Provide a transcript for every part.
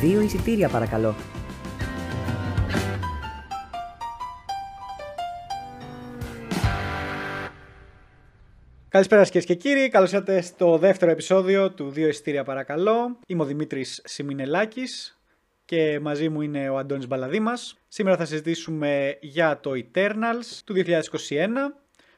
Δύο εισιτήρια παρακαλώ. Καλησπέρα κυρίες και κύριοι. Καλώς ήρθατε στο δεύτερο επεισόδιο του Δύο Εισιτήρια Παρακαλώ. Είμαι ο Δημήτρης Σιμινελάκης και μαζί μου είναι ο Αντώνης Μπαλαδήμας. Σήμερα θα συζητήσουμε για το Eternals του 2021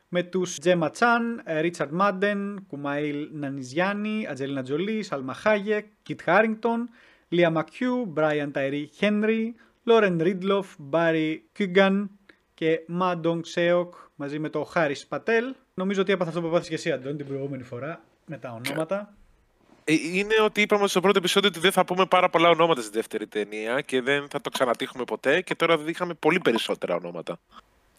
με τους Τζέμα Τσάν, Ρίτσαρντ Μάντεν, Κουμαήλ Νανιζιάννη, Ατζελίνα Τζολί, Σαλμα Χάγεκ, Κιτ Χάρινγκτον, Λία Μακιού, Μπράιαν Ταϊρί Χένρι, Λόρεν Ρίντλοφ, Μπάρι Κιούγκαν και Μα Ντονγκ Σέοκ μαζί με το Χάρις Πατέλ. Νομίζω ότι έπαθα αυτό που έπαθες και εσύ Αντώνη την προηγούμενη φορά με τα ονόματα. Ε, είναι ότι είπαμε στο πρώτο επεισόδιο ότι δεν θα πούμε πάρα πολλά ονόματα στη δεύτερη ταινία και δεν θα το ξανατύχουμε ποτέ και τώρα είχαμε πολύ περισσότερα ονόματα.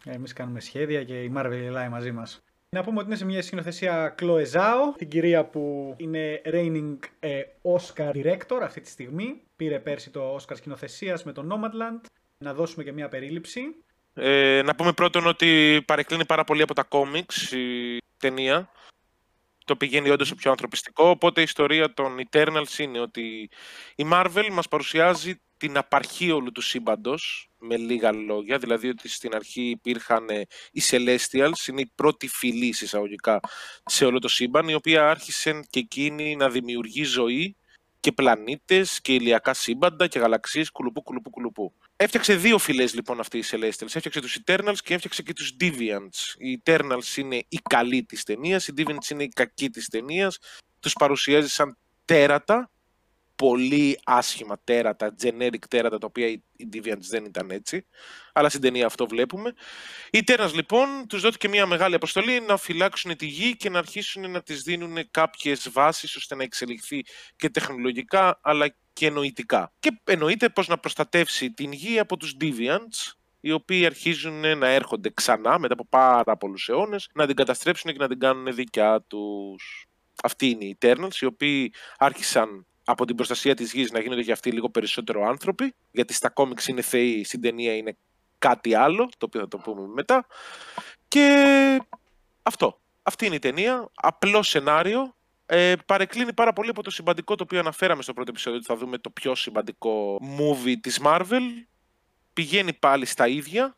Εμείς κάνουμε σχέδια και η Marvel γελάει μαζί μας. Να πούμε ότι είναι σε μια σκηνοθεσία Chloe Zhao, την κυρία που είναι reigning ε, Oscar director αυτή τη στιγμή. Πήρε πέρσι το Oscar σκηνοθεσίας με το Nomadland. Να δώσουμε και μια περίληψη. Ε, να πούμε πρώτον ότι παρεκκλίνει πάρα πολύ από τα κόμιξ η ταινία. Το πηγαίνει όντως πιο ανθρωπιστικό. Οπότε η ιστορία των Eternals είναι ότι η Marvel μας παρουσιάζει την απαρχή όλου του σύμπαντος, με λίγα λόγια. Δηλαδή ότι στην αρχή υπήρχαν οι Celestials, είναι η πρώτη φυλή εισαγωγικά σε όλο το σύμπαν, η οποία άρχισε και εκείνη να δημιουργεί ζωή και πλανήτες και ηλιακά σύμπαντα και γαλαξίες κουλουπού κουλουπού κουλουπού. Έφτιαξε δύο φυλές λοιπόν αυτή η Celestials. Έφτιαξε τους Eternals και έφτιαξε και τους Deviants. Οι Eternals είναι η καλή της ταινίας, οι Deviants είναι η κακή της ταινίας. Τους παρουσιάζει σαν τέρατα πολύ άσχημα τέρατα, generic τέρατα, τα οποία οι Deviants δεν ήταν έτσι. Αλλά στην ταινία αυτό βλέπουμε. Οι Eternals λοιπόν τους δόθηκε μια μεγάλη αποστολή να φυλάξουν τη γη και να αρχίσουν να τις δίνουν κάποιες βάσεις ώστε να εξελιχθεί και τεχνολογικά αλλά και νοητικά. Και εννοείται πώς να προστατεύσει την γη από τους Deviants, οι οποίοι αρχίζουν να έρχονται ξανά μετά από πάρα πολλούς αιώνες, να την καταστρέψουν και να την κάνουν δικιά τους. Αυτοί είναι οι Eternals, οι οποίοι άρχισαν από την προστασία της γης να γίνονται για αυτοί λίγο περισσότερο άνθρωποι, γιατί στα κόμιξ είναι θεοί, στην ταινία είναι κάτι άλλο, το οποίο θα το πούμε μετά. Και αυτό. Αυτή είναι η ταινία. Απλό σενάριο. Ε, παρεκκλίνει πάρα πολύ από το σημαντικό το οποίο αναφέραμε στο πρώτο επεισόδιο, ότι θα δούμε το πιο σημαντικό movie της Marvel. Πηγαίνει πάλι στα ίδια,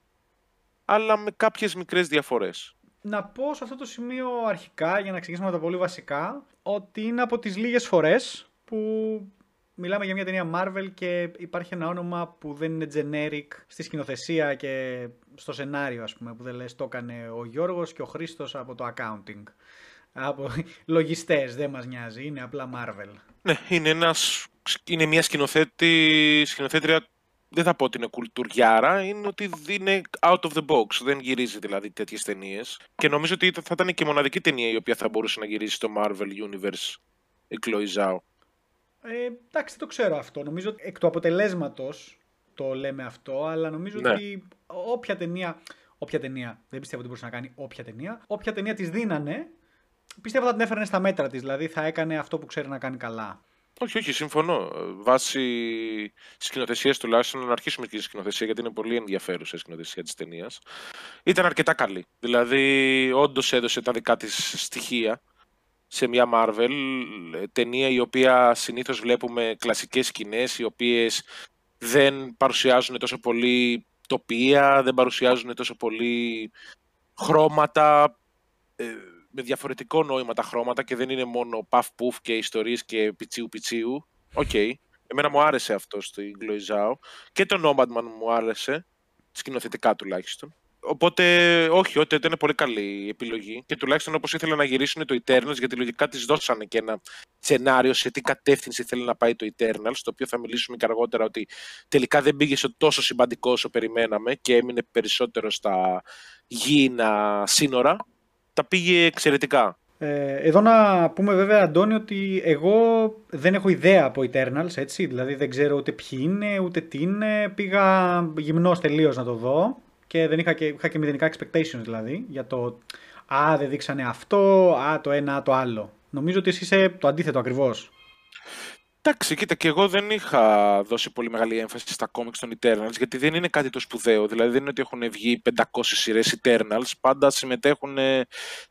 αλλά με κάποιες μικρές διαφορές. Να πω σε αυτό το σημείο αρχικά, για να ξεκινήσουμε με τα πολύ βασικά, ότι είναι από τις λίγες φορές που μιλάμε για μια ταινία Marvel και υπάρχει ένα όνομα που δεν είναι generic στη σκηνοθεσία και στο σενάριο ας πούμε που δεν λες το έκανε ο Γιώργος και ο Χρήστος από το accounting. Από λογιστές δεν μας νοιάζει, είναι απλά Marvel. Ναι, είναι, ένας, είναι μια σκηνοθέτη, σκηνοθέτρια δεν θα πω ότι είναι κουλτουριάρα, είναι ότι είναι out of the box. Δεν γυρίζει δηλαδή τέτοιες ταινίες. Και νομίζω ότι θα ήταν και η μοναδική ταινία η οποία θα μπορούσε να γυρίσει στο Marvel Universe η Chloe Zhao. Ε, εντάξει, δεν το ξέρω αυτό. Νομίζω ότι εκ του αποτελέσματος το λέμε αυτό, αλλά νομίζω ναι. ότι όποια ταινία. Όποια ταινία, δεν πιστεύω ότι μπορούσε να κάνει όποια ταινία. Όποια ταινία της δίνανε, πιστεύω θα την έφερνε στα μέτρα της. Δηλαδή θα έκανε αυτό που ξέρει να κάνει καλά. Όχι, όχι, συμφωνώ. Βάσει σκηνοθεσίας τουλάχιστον, να αρχίσουμε και τη σκηνοθεσία, γιατί είναι πολύ ενδιαφέρουσα η σκηνοθεσία της ταινίας. Ήταν αρκετά καλή. Δηλαδή, όντως έδωσε τα δικά της στοιχεία σε μια Marvel, ταινία η οποία συνήθως βλέπουμε κλασικές σκηνές, οι οποίες δεν παρουσιάζουν τόσο πολύ τοπία, δεν παρουσιάζουν τόσο πολύ χρώματα, ε, με διαφορετικό νόημα τα χρώματα και δεν είναι μόνο παφ πουφ και ιστορίες και πιτσίου πιτσίου. OK. Okay. Εμένα μου άρεσε αυτό στο Chloé Zhao και το Nomadland μου άρεσε, σκηνοθετικά τουλάχιστον. Οπότε, όχι, ότι ήταν πολύ καλή η επιλογή. Και τουλάχιστον όπως ήθελε να γυρίσουν το Eternals, γιατί λογικά της δώσανε και ένα σενάριο σε τι κατεύθυνση θέλει να πάει το Eternals, το οποίο θα μιλήσουμε και αργότερα ότι τελικά δεν πήγε σε τόσο σημαντικό όσο περιμέναμε και έμεινε περισσότερο στα γήινα σύνορα. Τα πήγε εξαιρετικά. Ε, εδώ να πούμε βέβαια, Αντώνη, ότι εγώ δεν έχω ιδέα από Eternals, έτσι. Δηλαδή δεν ξέρω ούτε ποιοι είναι, ούτε τι είναι. Πήγα γυμνός τελείως να το δω και δεν είχα και, είχα και μηδενικά expectations δηλαδή για το «Α, δεν δείξανε αυτό, α, το ένα, το άλλο». Νομίζω ότι εσύ είσαι το αντίθετο ακριβώς. Εντάξει, κοίτα, και εγώ δεν είχα δώσει πολύ μεγάλη έμφαση στα comics των Eternals, γιατί δεν είναι κάτι το σπουδαίο. Δηλαδή, δεν είναι ότι έχουν βγει 500 σειρές Eternals. Πάντα συμμετέχουν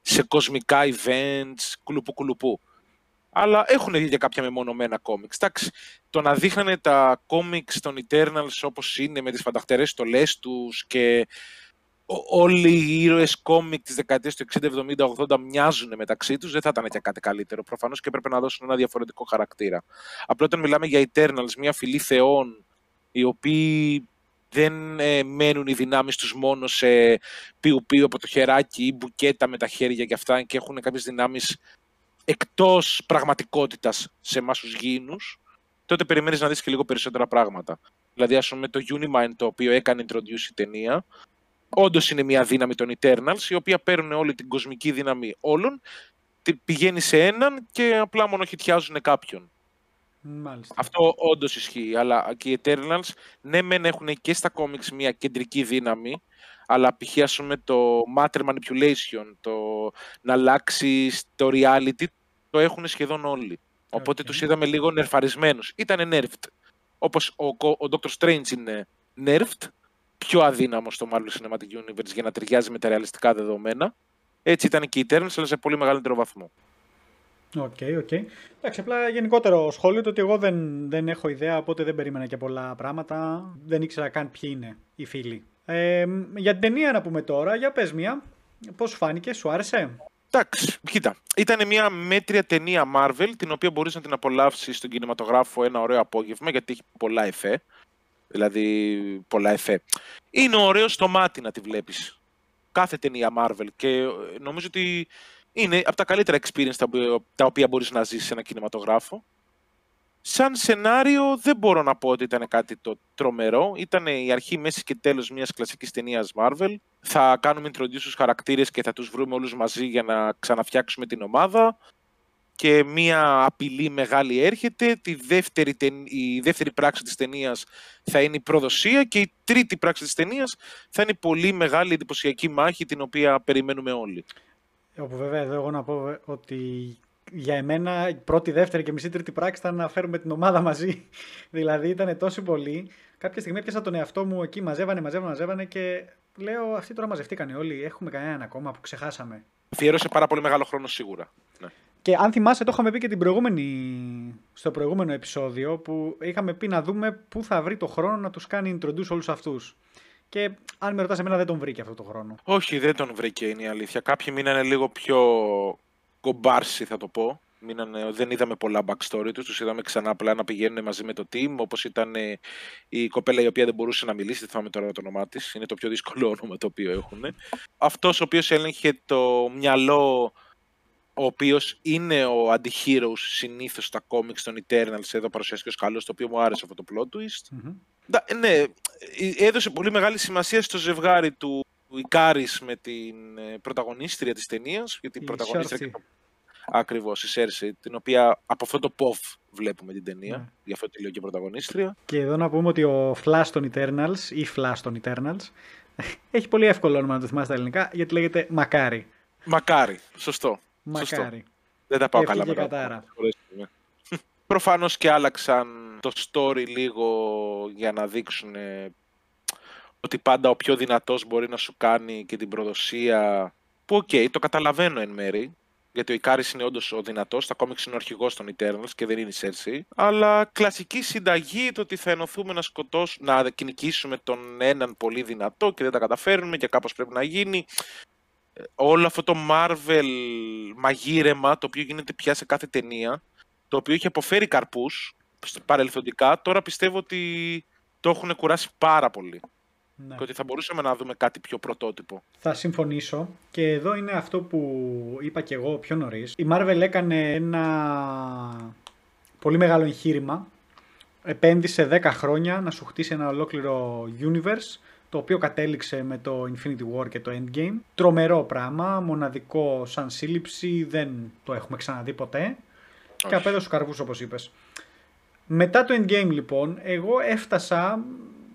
σε κοσμικά events, κουλουπού κουλουπού. Αλλά έχουν και κάποια μεμονωμένα κόμιξ. Εντάξει, το να δείχνανε τα κόμιξ των Eternals όπως είναι με τις φανταχτερές στολές τους και όλοι οι ήρωες κόμικ της δεκαετίας του 60, 70, 80 μοιάζουν μεταξύ τους, δεν θα ήταν και κάτι καλύτερο. Προφανώς και έπρεπε να δώσουν ένα διαφορετικό χαρακτήρα. Απλά όταν μιλάμε για Eternals, μια φυλή θεών, οι οποίοι δεν ε, μένουν οι δυνάμεις τους μόνο σε πιου-πιου από το χεράκι ή μπουκέτα με τα χέρια και αυτά και έχουν κάποιες δυνάμεις εκτός πραγματικότητας σε εμάς τους γήινους, τότε περιμένεις να δεις και λίγο περισσότερα πράγματα. Δηλαδή, ας πούμε, το Unimind το οποίο έκανε introduce η ταινία, όντως είναι μια δύναμη των Eternals, η οποία παίρνουν όλη την κοσμική δύναμη όλων, πηγαίνει σε έναν και απλά μονοχυτιάζουν κάποιον. Μάλιστα. Αυτό όντως ισχύει. Αλλά και οι Eternals, ναι, μεν έχουν και στα κόμιξ μια κεντρική δύναμη, αλλά π.χ. το matter manipulation, το να αλλάξει το reality, το έχουν σχεδόν όλοι. Οπότε okay. τους είδαμε λίγο νερφαρισμένους. Ήτανε nerfed. Όπως ο, ο Doctor Strange είναι nerfed, πιο αδύναμο στο Marvel Cinematic Universe για να ταιριάζει με τα ρεαλιστικά δεδομένα. Έτσι ήταν και οι Eternals, αλλά σε πολύ μεγαλύτερο βαθμό. OK, okay, OK. Okay. Εντάξει, απλά γενικότερο σχόλιο το ότι εγώ δεν, δεν έχω ιδέα, οπότε δεν περίμενα και πολλά πράγματα. Δεν ήξερα καν ποιοι είναι οι φίλοι. Ε, για την ταινία να πούμε τώρα, για πες μία. Πώς φάνηκε, σου άρεσε; Εντάξει, κοίτα. Ήταν μια μέτρια ταινία Marvel, την οποία μπορείς να την απολαύσεις στον κινηματογράφο ένα ωραίο απόγευμα, γιατί έχει πολλά εφέ. Δηλαδή, πολλά εφέ. Είναι ωραίο στο μάτι να τη βλέπεις. Κάθε ταινία Marvel. Και νομίζω ότι είναι από τα καλύτερα experience τα οποία μπορείς να ζήσεις σε ένα κινηματογράφο. Σαν σενάριο δεν μπορώ να πω ότι ήταν κάτι το τρομερό. Ήταν η αρχή, μέση και τέλος μιας κλασικής ταινίας Marvel. Θα κάνουμε introduce στους χαρακτήρες και θα τους βρούμε όλους μαζί για να ξαναφτιάξουμε την ομάδα. Και μια απειλή μεγάλη έρχεται. Τη δεύτερη, η δεύτερη πράξη της ταινίας θα είναι η προδοσία και η τρίτη πράξη της ταινίας θα είναι η πολύ μεγάλη εντυπωσιακή μάχη την οποία περιμένουμε όλοι. Όπου βέβαια εδώ εγώ να πω ότι για εμένα η πρώτη, δεύτερη και μισή τρίτη πράξη ήταν να φέρουμε την ομάδα μαζί. δηλαδή ήταν τόσο πολύ. Κάποια στιγμή έπιασα τον εαυτό μου εκεί, μαζεύανε, μαζεύανε, μαζεύανε και λέω αυτοί τώρα μαζευτήκανε όλοι. Έχουμε κανέναν ακόμα που ξεχάσαμε. Αφιέρωσε πάρα πολύ μεγάλο χρόνο σίγουρα. Ναι. Και αν θυμάσαι, το είχαμε πει και την προηγούμενη, στο προηγούμενο επεισόδιο που είχαμε πει να δούμε πού θα βρει το χρόνο να τους κάνει introduce όλους αυτούς. Και αν με ρωτάς εμένα δεν τον βρήκε αυτό το χρόνο. Όχι, δεν τον βρήκε είναι η αλήθεια. Κάποιοι μείνανε λίγο πιο κομπάρσι θα το πω. Μείνανε, δεν είδαμε πολλά backstory τους, τους είδαμε ξανά απλά να πηγαίνουν μαζί με το team, όπως ήταν η κοπέλα η οποία δεν μπορούσε να μιλήσει, δεν θυμάμαι τώρα το όνομά της, είναι το πιο δύσκολο όνομα το οποίο έχουν. Αυτός ο οποίος έλεγχε το μυαλό, ο οποίος είναι ο αντιχείρος συνήθως στα κόμιξ των Eternals, εδώ παρουσιάστηκε ως καλός, το οποίο μου άρεσε αυτό το plot twist. Mm-hmm. Ναι, ε, έδωσε πολύ μεγάλη σημασία στο ζευγάρι του Ικάρης με την ε, πρωταγωνίστρια της ταινίας, γιατί η, η πρωταγωνίστρια... Ακριβώς, η Σέρση, την οποία από αυτό το ποφ βλέπουμε την ταινία. Ναι. Γι' αυτό τη λέω και πρωταγωνίστρια. Και εδώ να πούμε ότι ο Flash των Eternals ή Flash των Eternals έχει πολύ εύκολο όνομα να το θυμάστε στα ελληνικά γιατί λέγεται Μακάρι. Μακάρι, σωστό. Μακάρι. Σωστό. Δεν τα πάω καλά με κατάρα. Προφανώς και άλλαξαν το story λίγο για να δείξουν ότι πάντα ο πιο δυνατός μπορεί να σου κάνει και την προδοσία που OK, okay, το καταλαβαίνω εν μέρει γιατί ο Ικάρης είναι όντως ο δυνατός, τα κόμιξ είναι ο αρχηγός των Eternals και δεν είναι η Σέρση. Αλλά κλασική συνταγή το ότι θα ενωθούμε να σκοτώσουμε, να κυνηγήσουμε τον έναν πολύ δυνατό και δεν τα καταφέρνουμε και κάπως πρέπει να γίνει. Όλο αυτό το Marvel μαγείρεμα το οποίο γίνεται πια σε κάθε ταινία, το οποίο έχει αποφέρει καρπούς παρελθοντικά, τώρα πιστεύω ότι το έχουν κουράσει πάρα πολύ. Ναι. Και ότι θα μπορούσαμε να δούμε κάτι πιο πρωτότυπο. Θα συμφωνήσω. Και εδώ είναι αυτό που είπα και εγώ πιο νωρίς. Η Marvel έκανε ένα πολύ μεγάλο εγχείρημα. Επένδυσε 10 χρόνια να σου χτίσει ένα ολόκληρο universe το οποίο κατέληξε με το Infinity War και το Endgame. Τρομερό πράγμα, μοναδικό σαν σύλληψη, δεν το έχουμε ξαναδεί ποτέ. Όχι. Και απέδωσε καρπούς όπως είπες. Μετά το Endgame λοιπόν, εγώ έφτασα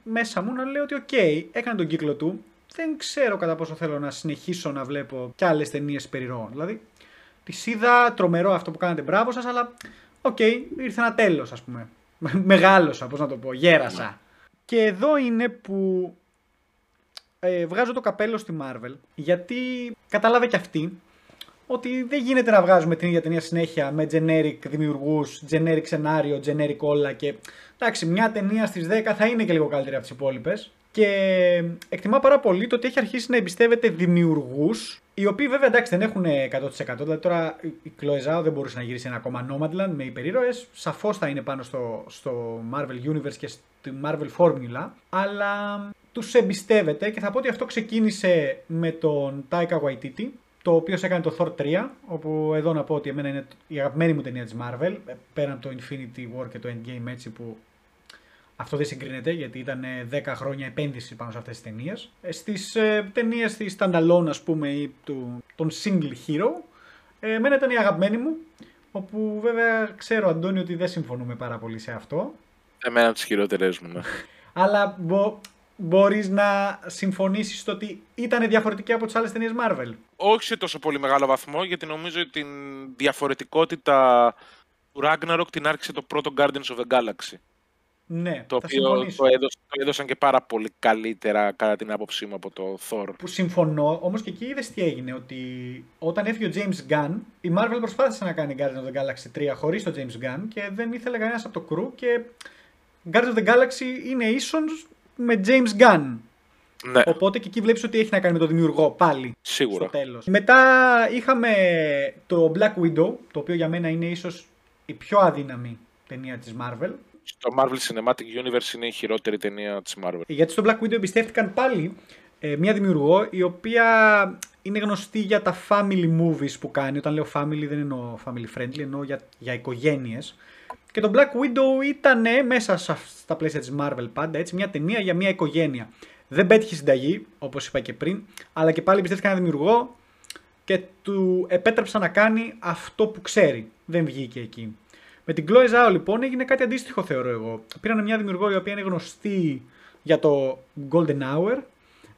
μέσα μου να λέω ότι OK, okay, έκανε τον κύκλο του, δεν ξέρω κατά πόσο θέλω να συνεχίσω να βλέπω κι άλλες ταινίες υπερηρώων. Δηλαδή, τη είδα τρομερό αυτό που κάνατε, μπράβο σας, αλλά OK, okay, ήρθε ένα τέλος, ας πούμε. Μεγάλωσα, πώς να το πω, γέρασα. Ναι. Και εδώ είναι που ε, βγάζω το καπέλο στη Marvel, γιατί κατάλαβε κι αυτή ότι δεν γίνεται να βγάζουμε την ίδια ταινία συνέχεια με generic δημιουργούς, generic σενάριο, generic όλα και. Εντάξει, μια ταινία στις 10 θα είναι και λίγο καλύτερη από τις υπόλοιπες. Και εκτιμά πάρα πολύ το ότι έχει αρχίσει να εμπιστεύεται δημιουργούς, οι οποίοι βέβαια εντάξει δεν έχουν 100%. Δηλαδή τώρα η Chloe δεν μπορούσε να γυρίσει ένα ακόμα Nomadland με υπερήρωες. Σαφώς θα είναι πάνω στο, στο Marvel Universe και στη Marvel Formula. Αλλά τους εμπιστεύεται και θα πω ότι αυτό ξεκίνησε με τον Taika Waititi, το οποίο έκανε το Thor 3, όπου εδώ να πω ότι εμένα είναι η αγαπημένη μου ταινία της Marvel, πέραν από το Infinity War και το Endgame έτσι που αυτό δεν συγκρίνεται γιατί ήταν 10 χρόνια επένδυση πάνω σε αυτές τις ταινίες. Ε, στις ε, ταινίες της standalone ας πούμε ή του, τον single hero, ε, εμένα ήταν η αγαπημένη μου, όπου βέβαια ξέρω Αντώνη ότι δεν συμφωνούμε πάρα πολύ σε αυτό. Εμένα από τις χειρότερες μου, ναι. Αλλά μπο, μπορείς να συμφωνήσεις στο ότι ήταν διαφορετική από τις άλλες ταινίες Marvel. Όχι σε τόσο πολύ μεγάλο βαθμό, γιατί νομίζω ότι την διαφορετικότητα του Ragnarok την άρχισε το πρώτο Guardians of the Galaxy. Ναι, το οποίο το, έδωσαν, το έδωσαν και πάρα πολύ καλύτερα κατά την άποψή μου από το Thor. Που συμφωνώ, όμως και εκεί είδες τι έγινε. Ότι όταν έφυγε ο James Gunn, η Marvel προσπάθησε να κάνει Guardians of the Galaxy 3 χωρίς το James Gunn και δεν ήθελε κανένας από το crew. Και Guardians of the Galaxy είναι ίσον με James Gunn. Ναι. Οπότε και εκεί βλέπεις ότι έχει να κάνει με το δημιουργό πάλι. Σίγουρα. Στο τέλος. Μετά είχαμε το Black Widow, το οποίο για μένα είναι ίσως η πιο αδύναμη ταινία της Marvel. Το Marvel Cinematic Universe είναι η χειρότερη ταινία της Marvel. Γιατί στο Black Widow εμπιστεύτηκαν πάλι ε, μια δημιουργό η οποία είναι γνωστή για τα family movies που κάνει. Όταν λέω family δεν εννοώ family friendly, εννοώ για, για οικογένειες. Και το Black Widow ήταν μέσα στα πλαίσια της Marvel πάντα, έτσι, μια ταινία για μια οικογένεια. Δεν πέτυχε συνταγή, όπως είπα και πριν, αλλά και πάλι εμπιστεύτηκαν ένα δημιουργό και του επέτρεψαν να κάνει αυτό που ξέρει. Δεν βγήκε εκεί. Με την Chloe Zhao λοιπόν έγινε κάτι αντίστοιχο θεωρώ εγώ. Πήραν μια δημιουργό η οποία είναι γνωστή για το Golden Hour,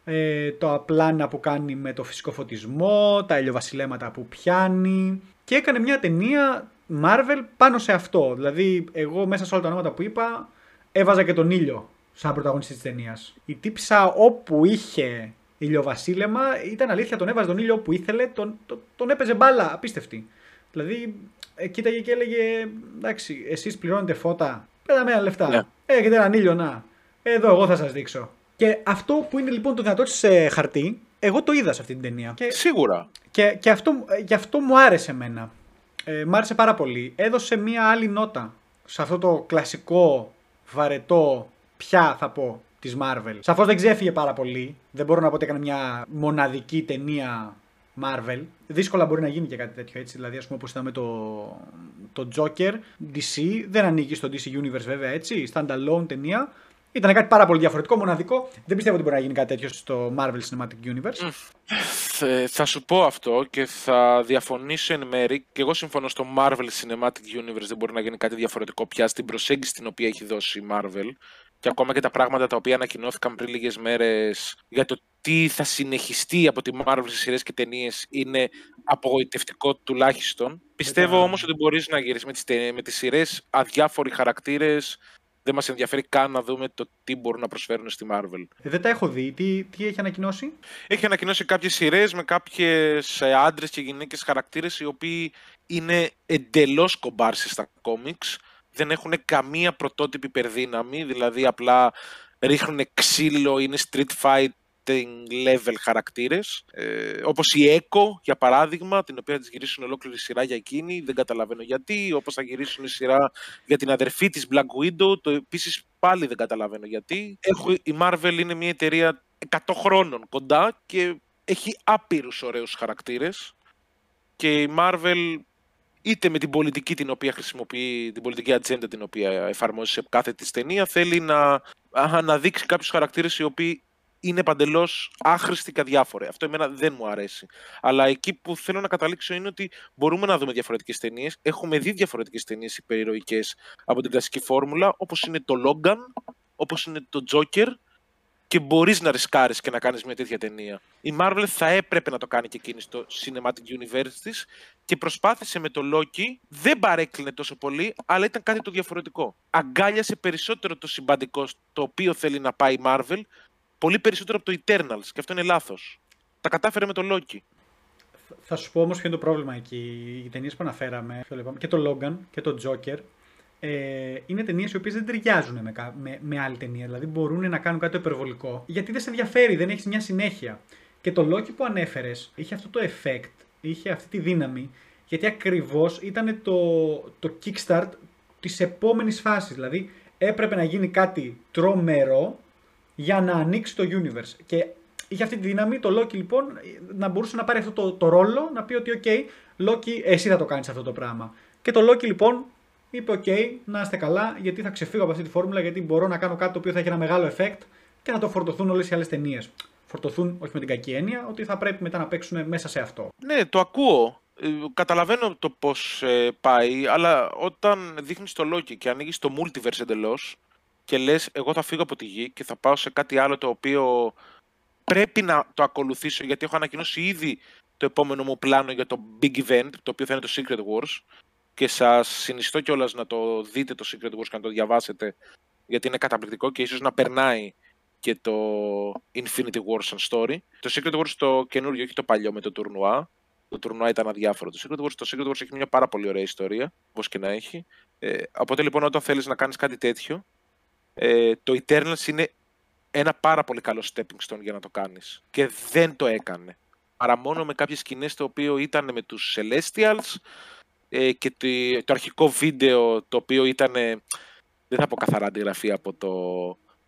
ε, το απλάνα που κάνει με το φυσικό φωτισμό, τα ηλιοβασιλέματα που πιάνει και έκανε μια ταινία Marvel πάνω σε αυτό. Δηλαδή εγώ μέσα σε όλα τα ονόματα που είπα έβαζα και τον ήλιο σαν πρωταγωνιστής της ταινίας. Η τύψα όπου είχε ηλιοβασίλεμα ήταν αλήθεια τον έβαζε τον ήλιο όπου ήθελε, τον, τον, τον έπαιζε μπάλα απίστευτη. Δηλαδή ε, κοίταγε και έλεγε εντάξει, εσείς πληρώνετε φώτα, πέταμε ένα λεφτά. Ναι. Έχετε έναν ήλιο, να. Εδώ εγώ θα σας δείξω. Και αυτό που είναι λοιπόν το δυνατό σε χαρτί, εγώ το είδα σε αυτή την ταινία. Και, Σίγουρα. Και, και αυτό, γι' αυτό μου άρεσε εμένα. Ε, μ' άρεσε πάρα πολύ. Έδωσε μία άλλη νότα σε αυτό το κλασικό, βαρετό, πια θα πω, της Marvel. Σαφώς δεν ξέφυγε πάρα πολύ. Δεν μπορώ να πω ότι έκανε μια μοναδική ταινία Marvel. Δύσκολα μπορεί να γίνει και κάτι τέτοιο έτσι. Δηλαδή, ας πούμε, όπως είδαμε το, το Joker, DC, δεν ανήκει στο DC Universe βέβαια έτσι. Standalone ταινία. Ήταν κάτι πάρα πολύ διαφορετικό, μοναδικό. Δεν πιστεύω ότι μπορεί να γίνει κάτι τέτοιο στο Marvel Cinematic Universe. Θα σου πω αυτό και θα διαφωνήσω εν μέρη. Και εγώ συμφωνώ στο Marvel Cinematic Universe δεν μπορεί να γίνει κάτι διαφορετικό πια στην προσέγγιση την οποία έχει δώσει η Marvel και ακόμα και τα πράγματα τα οποία ανακοινώθηκαν πριν λίγες μέρες για το τι θα συνεχιστεί από τη Marvel σε σειρές και ταινίες είναι απογοητευτικό τουλάχιστον. Πιστεύω όμως ότι μπορείς να γυρίσεις με τις, με τις σειρές αδιάφοροι χαρακτήρες, δεν μας ενδιαφέρει καν να δούμε το τι μπορούν να προσφέρουν στη Marvel. Ε, δεν τα έχω δει. Τι, τι έχει ανακοινώσει; Έχει ανακοινώσει κάποιες σειρές με κάποιες ε, άντρες και γυναίκες χαρακτήρες οι οποίοι είναι εντελώς κομπάρσι στα κόμιξ δεν έχουν καμία πρωτότυπη υπερδύναμη, δηλαδή απλά ρίχνουν ξύλο, είναι street fighting level χαρακτήρες. Ε, όπως η Echo, για παράδειγμα, την οποία θα γυρίσουν ολόκληρη σειρά για εκείνη, δεν καταλαβαίνω γιατί. Όπως θα γυρίσουν σειρά για την αδερφή της Black Widow, το επίσης πάλι δεν καταλαβαίνω γιατί. Έχω, η Marvel είναι μια εταιρεία 100 χρόνων κοντά και έχει άπειρους ωραίους χαρακτήρες και η Marvel είτε με την πολιτική την οποία χρησιμοποιεί, την πολιτική ατζέντα την οποία εφαρμόζει σε κάθε της ταινία, θέλει να αναδείξει κάποιους χαρακτήρες οι οποίοι είναι παντελώς άχρηστοι και αδιάφοροι. Αυτό εμένα δεν μου αρέσει. Αλλά εκεί που θέλω να καταλήξω είναι ότι μπορούμε να δούμε διαφορετικές ταινίες. Έχουμε δει διαφορετικές ταινίες υπερηρωικές από την κλασική φόρμουλα, όπως είναι το Logan, όπως είναι το Joker, και μπορείς να ρισκάρεις και να κάνεις μια τέτοια ταινία. Η Marvel θα έπρεπε να το κάνει και εκείνη στο Cinematic Universe της και προσπάθησε με το Loki, δεν παρέκλεινε τόσο πολύ, αλλά ήταν κάτι το διαφορετικό. Αγκάλιασε περισσότερο το συμπαντικό το οποίο θέλει να πάει η Marvel, πολύ περισσότερο από το Eternals, και αυτό είναι λάθος. Τα κατάφερε με το Loki. Θα σου πω όμως ποιο είναι το πρόβλημα εκεί. Οι ταινίες που αναφέραμε, και το Logan και το Joker, ε, είναι ταινίες οι οποίες δεν ταιριάζουν με, με, με άλλη ταινία. Δηλαδή μπορούν να κάνουν κάτι υπερβολικό. Γιατί δεν σε ενδιαφέρει, δεν έχεις μια συνέχεια. Και το Loki που ανέφερες είχε αυτό το effect, είχε αυτή τη δύναμη, γιατί ακριβώς ήταν το, το kickstart της επόμενης φάσης. Δηλαδή έπρεπε να γίνει κάτι τρομερό για να ανοίξει το universe. Και είχε αυτή τη δύναμη το Loki λοιπόν να μπορούσε να πάρει αυτό το, το ρόλο, να πει ότι: OK, Loki, εσύ θα το κάνεις αυτό το πράγμα. Και το Loki λοιπόν είπε: OK, να είστε καλά, γιατί θα ξεφύγω από αυτή τη φόρμουλα, γιατί μπορώ να κάνω κάτι το οποίο θα έχει ένα μεγάλο effect και να το φορτωθούν όλες οι άλλες ταινίες. Φορτωθούν, όχι με την κακή έννοια, ότι θα πρέπει μετά να παίξουν μέσα σε αυτό. Ναι, το ακούω. Ε, καταλαβαίνω το πώς ε, πάει, αλλά όταν δείχνεις το Loki και ανοίγεις το multiverse εντελώς και λες, εγώ θα φύγω από τη γη και θα πάω σε κάτι άλλο το οποίο πρέπει να το ακολουθήσω γιατί έχω ανακοινώσει ήδη το επόμενο μου πλάνο για το big event, το οποίο θα είναι το Secret Wars και σας συνιστώ κιόλας να το δείτε το Secret Wars και να το διαβάσετε γιατί είναι καταπληκτικό και ίσως να περνάει και το Infinity Wars σαν story. Το Secret Wars το καινούριο, όχι το παλιό με το τουρνουά. Το τουρνουά ήταν αδιάφορο. Το Secret Wars, το Secret Wars έχει μια πάρα πολύ ωραία ιστορία, όπως και να έχει. Ε, οπότε λοιπόν όταν θέλεις να κάνεις κάτι τέτοιο, ε, το Eternals είναι ένα πάρα πολύ καλό stepping stone για να το κάνεις. Και δεν το έκανε. Παρά μόνο με κάποιες σκηνές το οποίο ήταν με τους Celestials ε, και το, το, αρχικό βίντεο το οποίο ήταν, δεν θα πω καθαρά αντιγραφή από το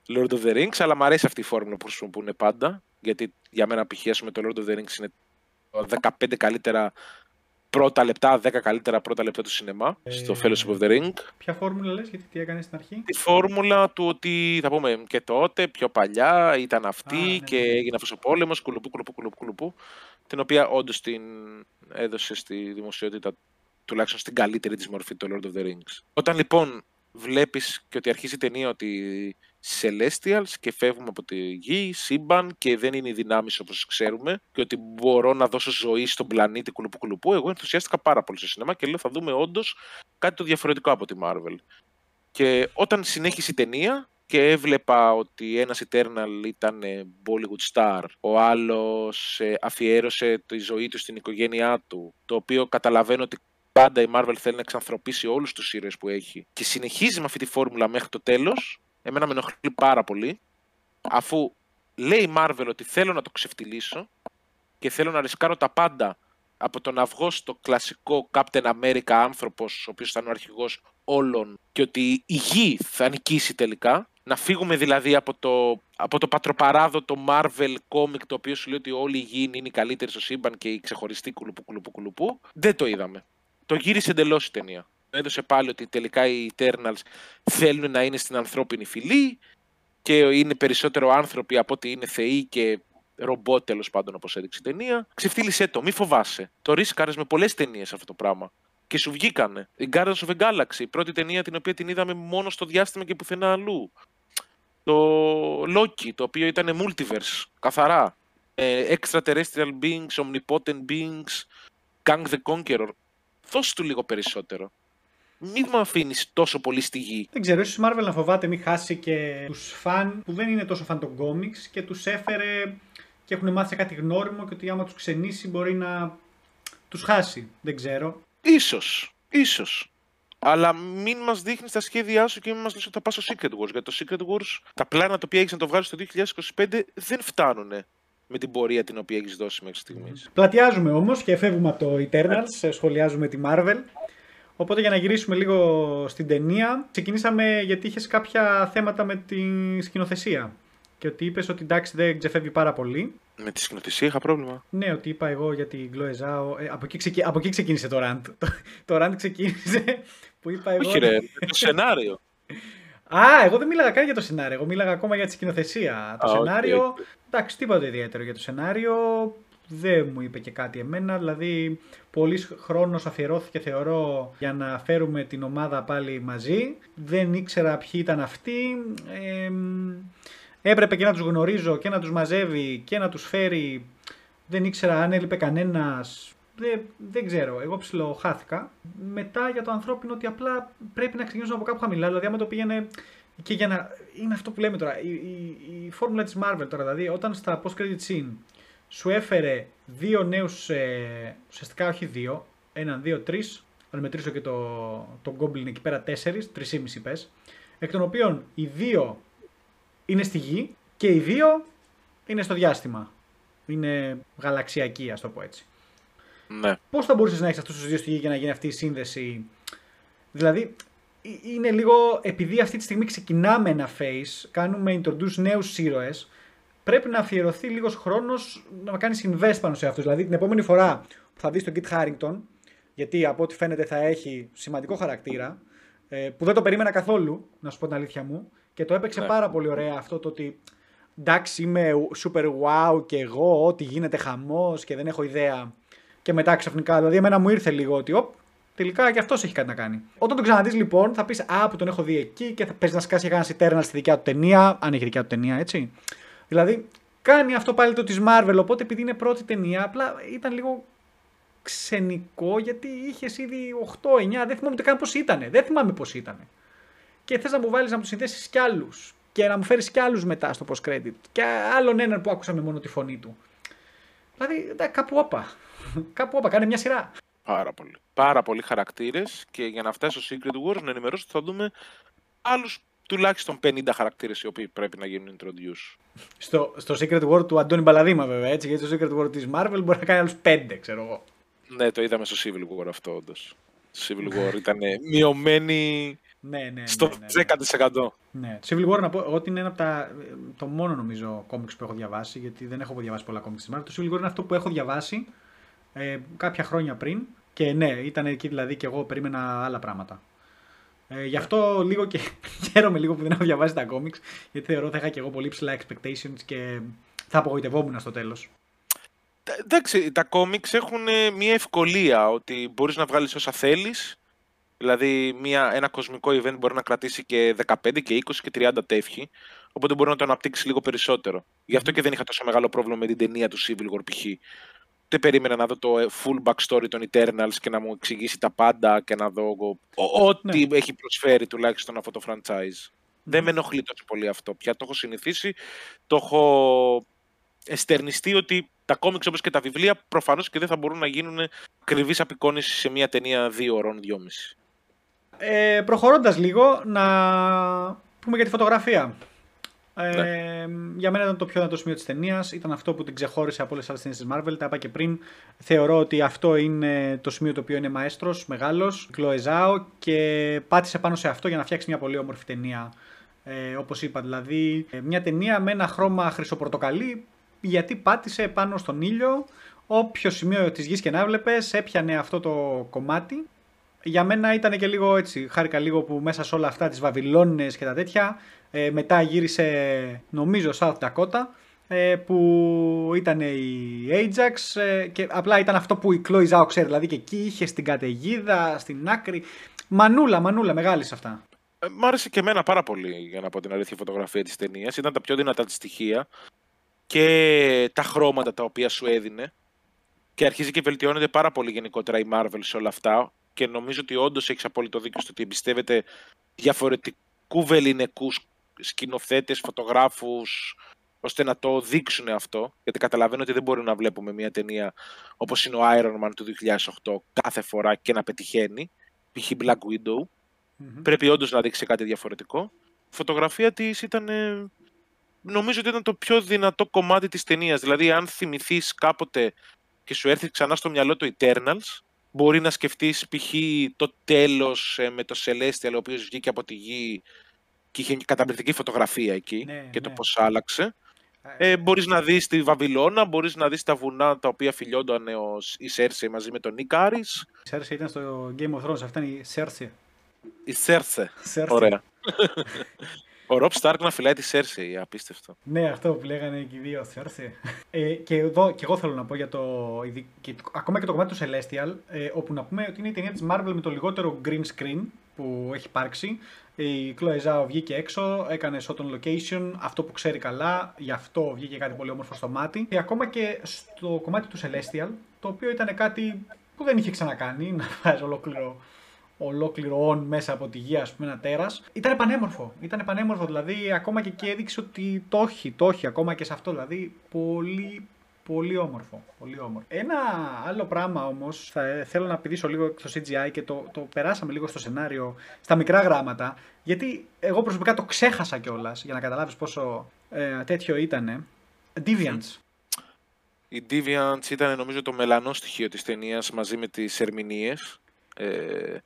Lord of the Rings, αλλά μου αρέσει αυτή η φόρμουλα που χρησιμοποιούν πάντα, γιατί για μένα π.χ. με το Lord of the Rings είναι 15 καλύτερα πρώτα λεπτά, 10 καλύτερα πρώτα λεπτά του σινεμά ε, στο Fellowship of the Ring. Ποια φόρμουλα λες, γιατί τι έκανες στην αρχή; Τη φόρμουλα του ότι, θα πούμε, και τότε, πιο παλιά, ήταν αυτή ναι, και ναι. έγινε αυτός ο πόλεμος, κουλουπού, κουλουπού, κουλουπού, κουλουπού, την οποία όντως την έδωσε στη δημοσιότητα, τουλάχιστον στην καλύτερη της μορφή, το Lord of the Rings. Όταν λοιπόν βλέπεις και ότι αρχίζει η ταινία ότι Celestials και φεύγουμε από τη γη, σύμπαν και δεν είναι οι δυνάμεις όπως ξέρουμε και ότι μπορώ να δώσω ζωή στον πλανήτη κουλουπού κουλουπού, εγώ ενθουσιάστηκα πάρα πολύ στο σινεμά και λέω θα δούμε όντως κάτι το διαφορετικό από τη Marvel. Και όταν συνέχισε η ταινία και έβλεπα ότι ένας Eternal ήταν Bollywood star, ο άλλος ε, αφιέρωσε τη ζωή του στην οικογένειά του, το οποίο καταλαβαίνω ότι πάντα η Marvel θέλει να εξανθρωπίσει όλους τους ήρωες που έχει και συνεχίζει με αυτή τη φόρμουλα μέχρι το τέλος, εμένα με ενοχλεί πάρα πολύ, αφού λέει η Marvel ότι θέλω να το ξεφτυλίσω και θέλω να ρισκάρω τα πάντα από το να βγω στο κλασικό Captain America άνθρωπος, ο οποίος θα είναι ο αρχηγός όλων και ότι η γη θα νικήσει τελικά, να φύγουμε δηλαδή από το, από το πατροπαράδοτο Marvel comic το οποίο σου λέει ότι όλη η γη είναι η καλύτερη στο σύμπαν και η ξεχωριστή κουλουπού κουλουπού κουλουπού. Δεν το είδαμε το γύρισε εντελώς η ταινία. Έδωσε πάλι ότι τελικά οι Eternals θέλουν να είναι στην ανθρώπινη φυλή και είναι περισσότερο άνθρωποι από ότι είναι θεοί και ρομπότ τέλος πάντων όπως έδειξε η ταινία. Ξεφτύλισε το, μη φοβάσαι. Το ρίσκαρε με πολλές ταινίες αυτό το πράγμα. Και σου βγήκανε. Η Guardians of the Galaxy, η πρώτη ταινία την οποία την είδαμε μόνο στο διάστημα και πουθενά αλλού. Το Loki, το οποίο ήταν multiverse, καθαρά. Ε, extraterrestrial beings, omnipotent beings, Kang the Conqueror δώσ' του λίγο περισσότερο. Μην μου αφήνεις τόσο πολύ στη γη. Δεν ξέρω, ίσως η Marvel να φοβάται μην χάσει και τους φαν που δεν είναι τόσο φαν των κόμιξ και τους έφερε και έχουν μάθει κάτι γνώριμο και ότι άμα τους ξενήσει μπορεί να τους χάσει. Δεν ξέρω. Ίσως, ίσως. Αλλά μην μας δείχνεις τα σχέδιά σου και μην μας λες ότι θα πας στο Secret Wars. Γιατί το Secret Wars, τα πλάνα τα οποία έχεις να το βγάλεις το 2025 δεν φτάνουν με την πορεία την οποία έχεις δώσει μέχρι στιγμής. Πλατιάζουμε όμως και φεύγουμε από το Eternals, σχολιάζουμε τη Marvel. Οπότε για να γυρίσουμε λίγο στην ταινία, ξεκινήσαμε γιατί είχες κάποια θέματα με τη σκηνοθεσία. Και ότι είπες ότι εντάξει δεν ξεφεύγει πάρα πολύ. Με τη σκηνοθεσία είχα πρόβλημα. Ναι, ότι είπα εγώ για την Chloe Ε, από, εκεί ξεκι... από εκεί ξεκίνησε το rant. Το, το rant ξεκίνησε που είπα εγώ. Όχι, ρε, το σενάριο. Α, εγώ δεν μίλαγα καν για το σενάριο. Εγώ μίλαγα ακόμα για τη σκηνοθεσία. Το σενάριο. Εντάξει, τίποτα ιδιαίτερο για το σενάριο. Δεν μου είπε και κάτι εμένα. Δηλαδή, πολλή χρόνος αφιερώθηκε, θεωρώ, για να φέρουμε την ομάδα πάλι μαζί. Δεν ήξερα ποιοι ήταν αυτοί. Ε, έπρεπε και να τους γνωρίζω και να τους μαζεύει και να τους φέρει. Δεν ήξερα αν έλειπε κανένας δεν, δεν ξέρω. Εγώ ψιλοχάθηκα. Μετά για το ανθρώπινο ότι απλά πρέπει να ξεκινήσουμε από κάπου χαμηλά. Δηλαδή, άμα το πήγαινε. Και για να. Είναι αυτό που λέμε τώρα. Η, η, η φόρμουλα της Marvel τώρα. Δηλαδή, όταν στα post-credit scene σου έφερε δύο νέους, ε, ουσιαστικά όχι δύο, έναν, δύο, τρεις, αν μετρήσω και το, το Goblin εκεί πέρα τέσσερις, τρισήμιση πες, εκ των οποίων οι δύο είναι στη γη και οι δύο είναι στο διάστημα. Είναι γαλαξιακοί, ας το πω έτσι. Ναι. Πώς θα μπορούσες να έχεις αυτούς τους δύο στη γη για να γίνει αυτή η σύνδεση; Δηλαδή, είναι λίγο. Επειδή αυτή τη στιγμή ξεκινάμε ένα face, κάνουμε introduce νέους ήρωες, πρέπει να αφιερωθεί λίγος χρόνος να κάνεις invest πάνω σε αυτούς. Δηλαδή, την επόμενη φορά που θα δεις τον Kit Harrington, γιατί από ό,τι φαίνεται θα έχει σημαντικό χαρακτήρα, ε, που δεν το περίμενα καθόλου, να σου πω την αλήθεια μου, και το έπαιξε ναι. πάρα πολύ ωραία αυτό το ότι εντάξει είμαι super wow και εγώ, ό,τι γίνεται χαμός και δεν έχω ιδέα. Και μετά ξαφνικά, δηλαδή εμένα μου ήρθε λίγο ότι οπ, τελικά και αυτός έχει κάτι να κάνει. Όταν τον ξαναδείς λοιπόν, θα πεις Α, που τον έχω δει εκεί και θα παίζεις να σκάσει ένα Eternal στη δικιά του ταινία, αν έχει δικιά του ταινία, έτσι. Δηλαδή, κάνει αυτό πάλι το της Marvel. Οπότε επειδή είναι πρώτη ταινία, απλά ήταν λίγο ξενικό γιατί είχες ήδη 8-9, δεν θυμάμαι ούτε καν πώς ήταν. Δεν θυμάμαι πώς ήταν. Και θες να μου βάλεις να μου συνδέσεις κι άλλους και να μου φέρεις κι άλλους μετά στο post credit. Και άλλον έναν που άκουσα με μόνο τη φωνή του. Δηλαδή κάπου όπα. κάπου όπα, κάνε μια σειρά. Πάρα πολύ. Πάρα πολλοί χαρακτήρες και για να φτάσει στο Secret Wars να ενημερώσω ότι θα δούμε άλλους τουλάχιστον 50 χαρακτήρες οι οποίοι πρέπει να γίνουν introduce. Στο, στο Secret War του Αντώνη Μπαλαδίμα, βέβαια, έτσι. Γιατί στο Secret War της Marvel μπορεί να κάνει άλλους 5, ξέρω εγώ. Ναι, το είδαμε στο Civil War αυτό, όντως. Στο Civil War ήταν μειωμένη ναι, ναι, ναι, στο ναι, ναι, 10%. Ναι. Το Civil War να πω ότι είναι ένα από τα. το μόνο νομίζω κόμιξ που έχω διαβάσει, γιατί δεν έχω διαβάσει πολλά κόμιξ τη Marvel. Το Civil War είναι αυτό που έχω διαβάσει ε, κάποια χρόνια πριν. Και ναι, ήταν εκεί δηλαδή και εγώ περίμενα άλλα πράγματα. Ε, γι' αυτό λίγο και χαίρομαι λίγο που δεν έχω διαβάσει τα κόμιξ, γιατί θεωρώ ότι θα είχα και εγώ πολύ ψηλά expectations και θα απογοητευόμουν στο τέλος. Εντάξει, τα κόμιξ έχουν μια ευκολία ότι μπορείς να βγάλεις όσα θέλεις Δηλαδή, μια, ένα κοσμικό event μπορεί να κρατήσει και 15 και 20 και 30 τεύχη. Οπότε μπορεί να το αναπτύξει λίγο περισσότερο. Γι' αυτό και δεν είχα τόσο μεγάλο πρόβλημα με την ταινία του Civil War π.χ. Δεν περίμενα να δω το ε, full backstory των Eternals και να μου εξηγήσει τα πάντα και να δω ό,τι ναι. έχει προσφέρει τουλάχιστον αυτό το franchise. Δεν με ενοχλεί τόσο πολύ αυτό. Πια το έχω συνηθίσει. Το έχω εστερνιστεί ότι τα κόμιξ όπως και τα βιβλία προφανώς και δεν θα μπορούν να γίνουν κρυβής απεικόνησης σε μια ταινία δύο ώρων, δυόμιση. Ε, προχωρώντας λίγο, να πούμε για τη φωτογραφία. Ε, ναι. Για μένα ήταν το πιο δυνατό σημείο της ταινίας. Ήταν αυτό που την ξεχώρισε από όλες τις άλλες ταινίες της Marvel. Τα είπα και πριν. Θεωρώ ότι αυτό είναι το σημείο το οποίο είναι μαέστρος, μεγάλος, κλοεζάο και πάτησε πάνω σε αυτό για να φτιάξει μια πολύ όμορφη ταινία. Ε, Όπως είπα, δηλαδή ε, μια ταινία με ένα χρώμα χρυσοπορτοκαλί γιατί πάτησε πάνω στον ήλιο. Όποιο σημείο της γης και να έβλεπε, έπιανε αυτό το κομμάτι για μένα ήταν και λίγο έτσι. Χάρηκα λίγο που μέσα σε όλα αυτά τις Βαβυλώνες και τα τέτοια. Ε, μετά γύρισε, νομίζω, South Dakota ε, που ήταν η Ajax ε, και απλά ήταν αυτό που η Chloe Zhao ξέρει. Δηλαδή και εκεί είχε στην καταιγίδα, στην άκρη. Μανούλα, μανούλα, μεγάλης σε αυτά. Ε, μ' άρεσε και εμένα πάρα πολύ, για να πω την αλήθεια, η φωτογραφία της ταινίας. Ήταν τα πιο δυνατά της στοιχεία και τα χρώματα τα οποία σου έδινε. Και αρχίζει και βελτιώνεται πάρα πολύ γενικότερα η Marvel σε όλα αυτά και νομίζω ότι όντως έχεις απόλυτο δίκιο στο ότι εμπιστεύεται διαφορετικού βεληνικούς σκηνοθέτες, φωτογράφους, ώστε να το δείξουν αυτό. Γιατί καταλαβαίνω ότι δεν μπορούμε να βλέπουμε μια ταινία όπως είναι ο Iron Man του 2008 κάθε φορά και να πετυχαίνει. Π.χ. Black Widow. Mm-hmm. Πρέπει όντως να δείξει κάτι διαφορετικό. Η φωτογραφία της ήταν. Νομίζω ότι ήταν το πιο δυνατό κομμάτι της ταινίας. Δηλαδή, αν θυμηθείς κάποτε και σου έρθει ξανά στο μυαλό το Eternals, μπορεί να σκεφτείς π.χ. το τέλος ε, με το Celestial, ο οποίος βγήκε από τη γη και είχε καταπληκτική φωτογραφία εκεί ναι, και το ναι. πώς άλλαξε. Ε, μπορείς να δεις τη Βαβυλώνα, μπορείς να δεις τα βουνά τα οποία φιλιόταν η Σέρσε μαζί με τον Νίκ Άρης. Η Σέρσε ήταν στο Game of Thrones, αυτά είναι η Σέρσε. Η Σέρσε, ωραία. Ο Ρομπ Στάρκ να φυλάει τη Σέρση, απίστευτο. Ναι, αυτό που λέγανε και οι δύο, Σέρση. Ε, και, εδώ, και εγώ θέλω να πω για το. Και, ακόμα και το κομμάτι του Celestial, ε, όπου να πούμε ότι είναι η ταινία της Marvel με το λιγότερο green screen που έχει υπάρξει. Η Chloe Zhao βγήκε έξω, έκανε shot on location, αυτό που ξέρει καλά, γι' αυτό βγήκε κάτι πολύ όμορφο στο μάτι. Και ακόμα και στο κομμάτι του Celestial, το οποίο ήταν κάτι που δεν είχε ξανακάνει, να βάζει ολόκληρο ολόκληρο on μέσα από τη γη, ας πούμε, ένα τέρας. Ήταν πανέμορφο. Ήταν πανέμορφο, δηλαδή ακόμα και εκεί έδειξε ότι το έχει, το έχει, ακόμα και σε αυτό. Δηλαδή, πολύ, Πολύ όμορφο. Πολύ όμορφο. Ένα άλλο πράγμα όμως, θέλω να πηδήσω λίγο στο CGI και το, το περάσαμε λίγο στο σενάριο, στα μικρά γράμματα. Γιατί εγώ προσωπικά το ξέχασα κιόλας για να καταλάβεις πόσο ε, τέτοιο ήταν. Deviants. Η Deviants ήταν νομίζω το μελανό στοιχείο της ταινίας μαζί με τις ερμηνείες. Ε,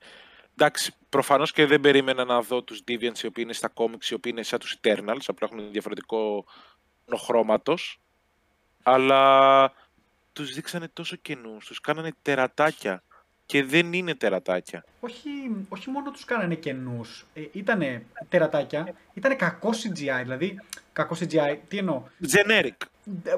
εντάξει, προφανώς και δεν περίμενα να δω τους Deviants οι οποίοι είναι στα comics, οι οποίοι είναι σαν τους Eternals, απλά έχουν διαφορετικό νοχρώματος. Αλλά τους δείξανε τόσο καινούς, τους κάνανε τερατάκια και δεν είναι τερατάκια. Όχι, όχι μόνο τους κάνανε καινούς, ε, ήτανε τερατάκια, ήτανε κακό CGI, δηλαδή κακό CGI, τι εννοώ; Generic.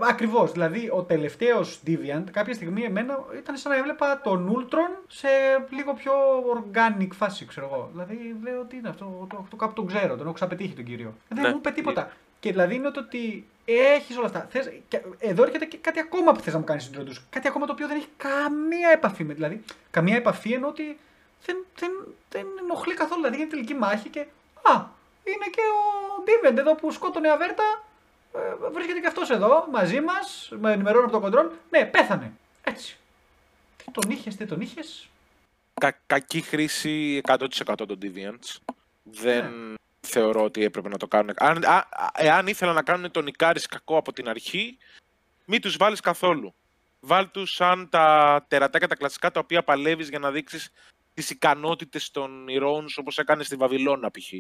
Ακριβώς. Δηλαδή, ο τελευταίος Deviant κάποια στιγμή εμένα ήταν σαν να έβλεπα τον Ultron σε λίγο πιο organic φάση, ξέρω εγώ. Δηλαδή, λέω τι είναι αυτό, το, το, κάπου τον ξέρω, τον έχω ξαπετύχει τον κύριο. Δεν ναι. μου είπε τίποτα. Και δηλαδή είναι το ότι έχεις όλα αυτά. Θες, και εδώ έρχεται και κάτι ακόμα που θες να μου κάνεις introduce. Κάτι ακόμα το οποίο δεν έχει καμία επαφή με. Δηλαδή, καμία επαφή ενώ ότι δεν, δεν, δεν ενοχλεί καθόλου. Δηλαδή, είναι τελική μάχη και. Α, είναι και ο Ντίβεντ εδώ που σκότωνε αβέρτα. Ε, βρίσκεται και αυτός εδώ μαζί μας. Με ενημερώνει από το κοντρόλ. Ναι, πέθανε. Έτσι. Τι τον είχες, τι τον είχες; Κα, κακή χρήση 100% των Deviants. Δεν ναι. Θεωρώ ότι έπρεπε να το κάνουν. Αν, α, εάν ήθελαν να κάνουν τον Ικάρι κακό από την αρχή, μην τους βάλεις καθόλου. Βάλ τους σαν τα τερατάκια τα κλασικά τα οποία παλεύεις για να δείξεις τις ικανότητες των ηρώων όπως έκανες στη Βαβυλώνα π.χ.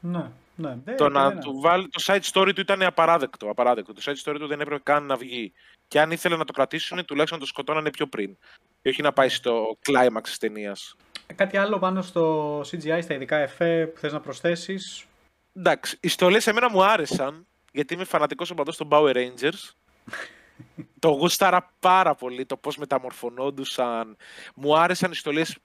Ναι, ναι. Το να του βάλει. Το side story του ήταν απαράδεκτο, απαράδεκτο. Το side story του δεν έπρεπε καν να βγει. Και αν ήθελε να το κρατήσουν, τουλάχιστον να το σκοτώνανε πιο πριν. Και όχι να πάει στο climax της ταινίας. Ε, κάτι άλλο πάνω στο CGI, στα ειδικά εφέ που θες να προσθέσεις; Εντάξει, οι στολές εμένα μου άρεσαν, γιατί είμαι φανατικός οπαδός των Power Rangers. το γούσταρα πάρα πολύ το πώς μεταμορφωνόντουσαν. Μου άρεσαν οι στολές.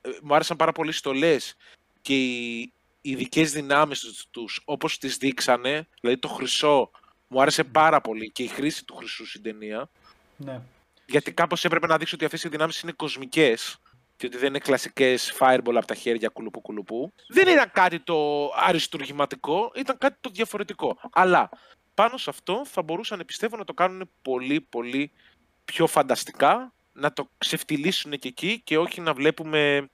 Ε, μου άρεσαν πάρα πολύ οι στολές και οι, ειδικές δυνάμεις τους όπως τις δείξανε, δηλαδή το χρυσό, μου άρεσε πάρα πολύ και η χρήση του χρυσού στην ταινία. Ναι. Γιατί κάπως έπρεπε να δείξω ότι αυτές οι δυνάμεις είναι κοσμικές και ότι δεν είναι κλασικές fireball από τα χέρια κουλουπού κουλουπού. Δεν ήταν κάτι το αριστουργηματικό, ήταν κάτι το διαφορετικό. Αλλά πάνω σε αυτό θα μπορούσαν, πιστεύω, να το κάνουν πολύ, πολύ πιο φανταστικά, να το ξεφτυλίσουν και εκεί και όχι να βλέπουμε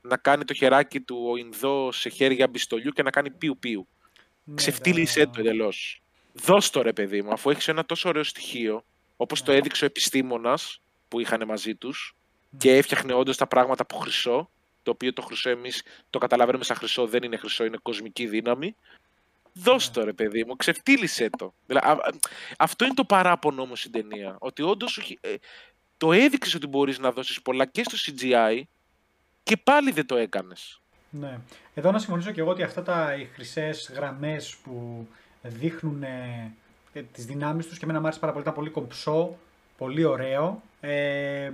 να κάνει το χεράκι του ο Ινδό σε χέρια μπιστολιού και να κάνει πιου πιου. Ναι, Ξεφτύλισε το εντελώς. Δώσ' το ρε παιδί μου, αφού έχεις ένα τόσο ωραίο στοιχείο, όπως το ναι. έδειξε ο επιστήμονας που είχαν μαζί τους και έφτιαχνε όντως τα πράγματα από χρυσό, το οποίο το χρυσό εμείς το καταλαβαίνουμε σαν χρυσό, δεν είναι χρυσό, είναι κοσμική δύναμη. Δώσ' ναι. το ρε παιδί μου, ξεφτύλισε το. αυτό είναι το παράπονο όμως στην ταινία. Ότι όντως ε, το έδειξες ότι μπορείς να δώσεις πολλά και στο CGI και πάλι δεν το έκανες. Ναι. Εδώ να συμφωνήσω και εγώ ότι αυτά τα οι χρυσές γραμμές που δείχνουν ε, τις δυνάμεις τους και εμένα μου άρεσε πάρα πολύ, ήταν πολύ κομψό, πολύ ωραίο. Ε,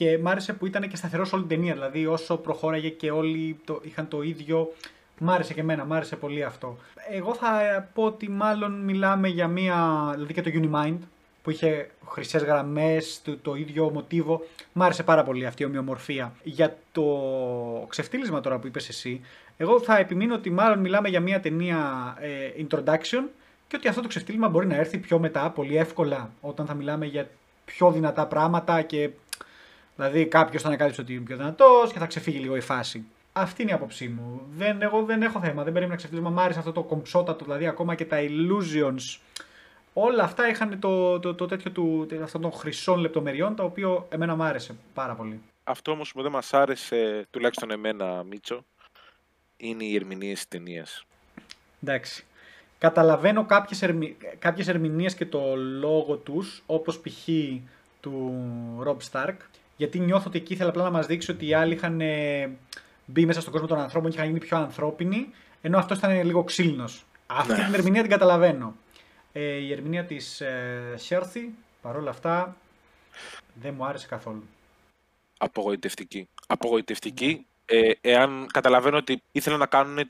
και μ' άρεσε που ήταν και σταθερός όλη την ταινία. Δηλαδή, όσο προχώραγε και όλοι το, είχαν το ίδιο. Μ' άρεσε και εμένα, μ' άρεσε πολύ αυτό. Εγώ θα πω ότι μάλλον μιλάμε για μία. Δηλαδή και το Unimind, που είχε χρυσές γραμμές, το, το ίδιο μοτίβο. Μ' άρεσε πάρα πολύ αυτή η ομοιομορφία. Για το ξεφτύλισμα τώρα που είπες εσύ, εγώ θα επιμείνω ότι μάλλον μιλάμε για μια ταινία ε, introduction και ότι αυτό το ξεφτύλισμα μπορεί να έρθει πιο μετά, πολύ εύκολα, όταν θα μιλάμε για πιο δυνατά πράγματα και δηλαδή κάποιος θα ανακάλυψε ότι είναι πιο δυνατός και θα ξεφύγει λίγο η φάση. Αυτή είναι η άποψή μου. Δεν, εγώ δεν έχω θέμα, δεν περίμενα ξεφτύλισμα. Μ' άρεσε αυτό το κομψότατο, δηλαδή ακόμα και τα illusions όλα αυτά είχαν το, το, το τέτοιο του, αυτών των χρυσών λεπτομεριών, το οποίο εμένα μου άρεσε πάρα πολύ. Αυτό όμως που δεν μας άρεσε, τουλάχιστον εμένα, Μίτσο, είναι οι ερμηνείες της ταινίας. Εντάξει. Καταλαβαίνω κάποιες, ερμη... κάποιες ερμηνείες και το λόγο τους, όπως π.χ. του Rob Stark, γιατί νιώθω ότι εκεί ήθελα απλά να μας δείξει ότι οι άλλοι είχαν ε, μπει μέσα στον κόσμο των ανθρώπων και είχαν γίνει πιο ανθρώπινοι, ενώ αυτός ήταν λίγο ξύλινος. Αυτή ναι. την ερμηνεία την καταλαβαίνω. Ε, η ερμηνεία της ε, Σέρθη, παρόλα αυτά, δεν μου άρεσε καθόλου. Απογοητευτική. Απογοητευτική. Ε, εάν καταλαβαίνω ότι ήθελαν να κάνουν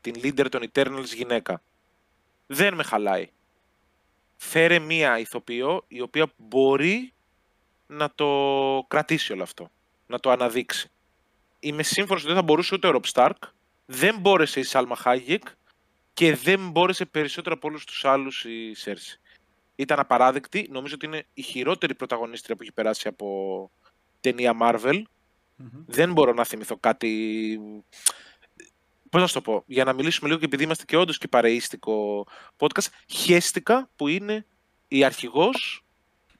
την leader των Eternals γυναίκα. Δεν με χαλάει. Φέρε μία ηθοποιό η οποία μπορεί να το κρατήσει όλο αυτό. Να το αναδείξει. Είμαι σύμφωνος ότι δεν θα μπορούσε ούτε ο Rob Stark. Δεν μπόρεσε η Σάλμα Χάγικ και δεν μπόρεσε περισσότερο από όλους τους άλλους η Σέρση. ήταν απαράδεκτη. Νομίζω ότι είναι η χειρότερη πρωταγωνίστρια που έχει περάσει από ταινία Marvel. Δεν μπορώ να θυμηθώ κάτι. Πώς να σου το πω, για να μιλήσουμε λίγο και επειδή είμαστε και όντως και παρείστικο podcast, χέστηκα που είναι η αρχηγός,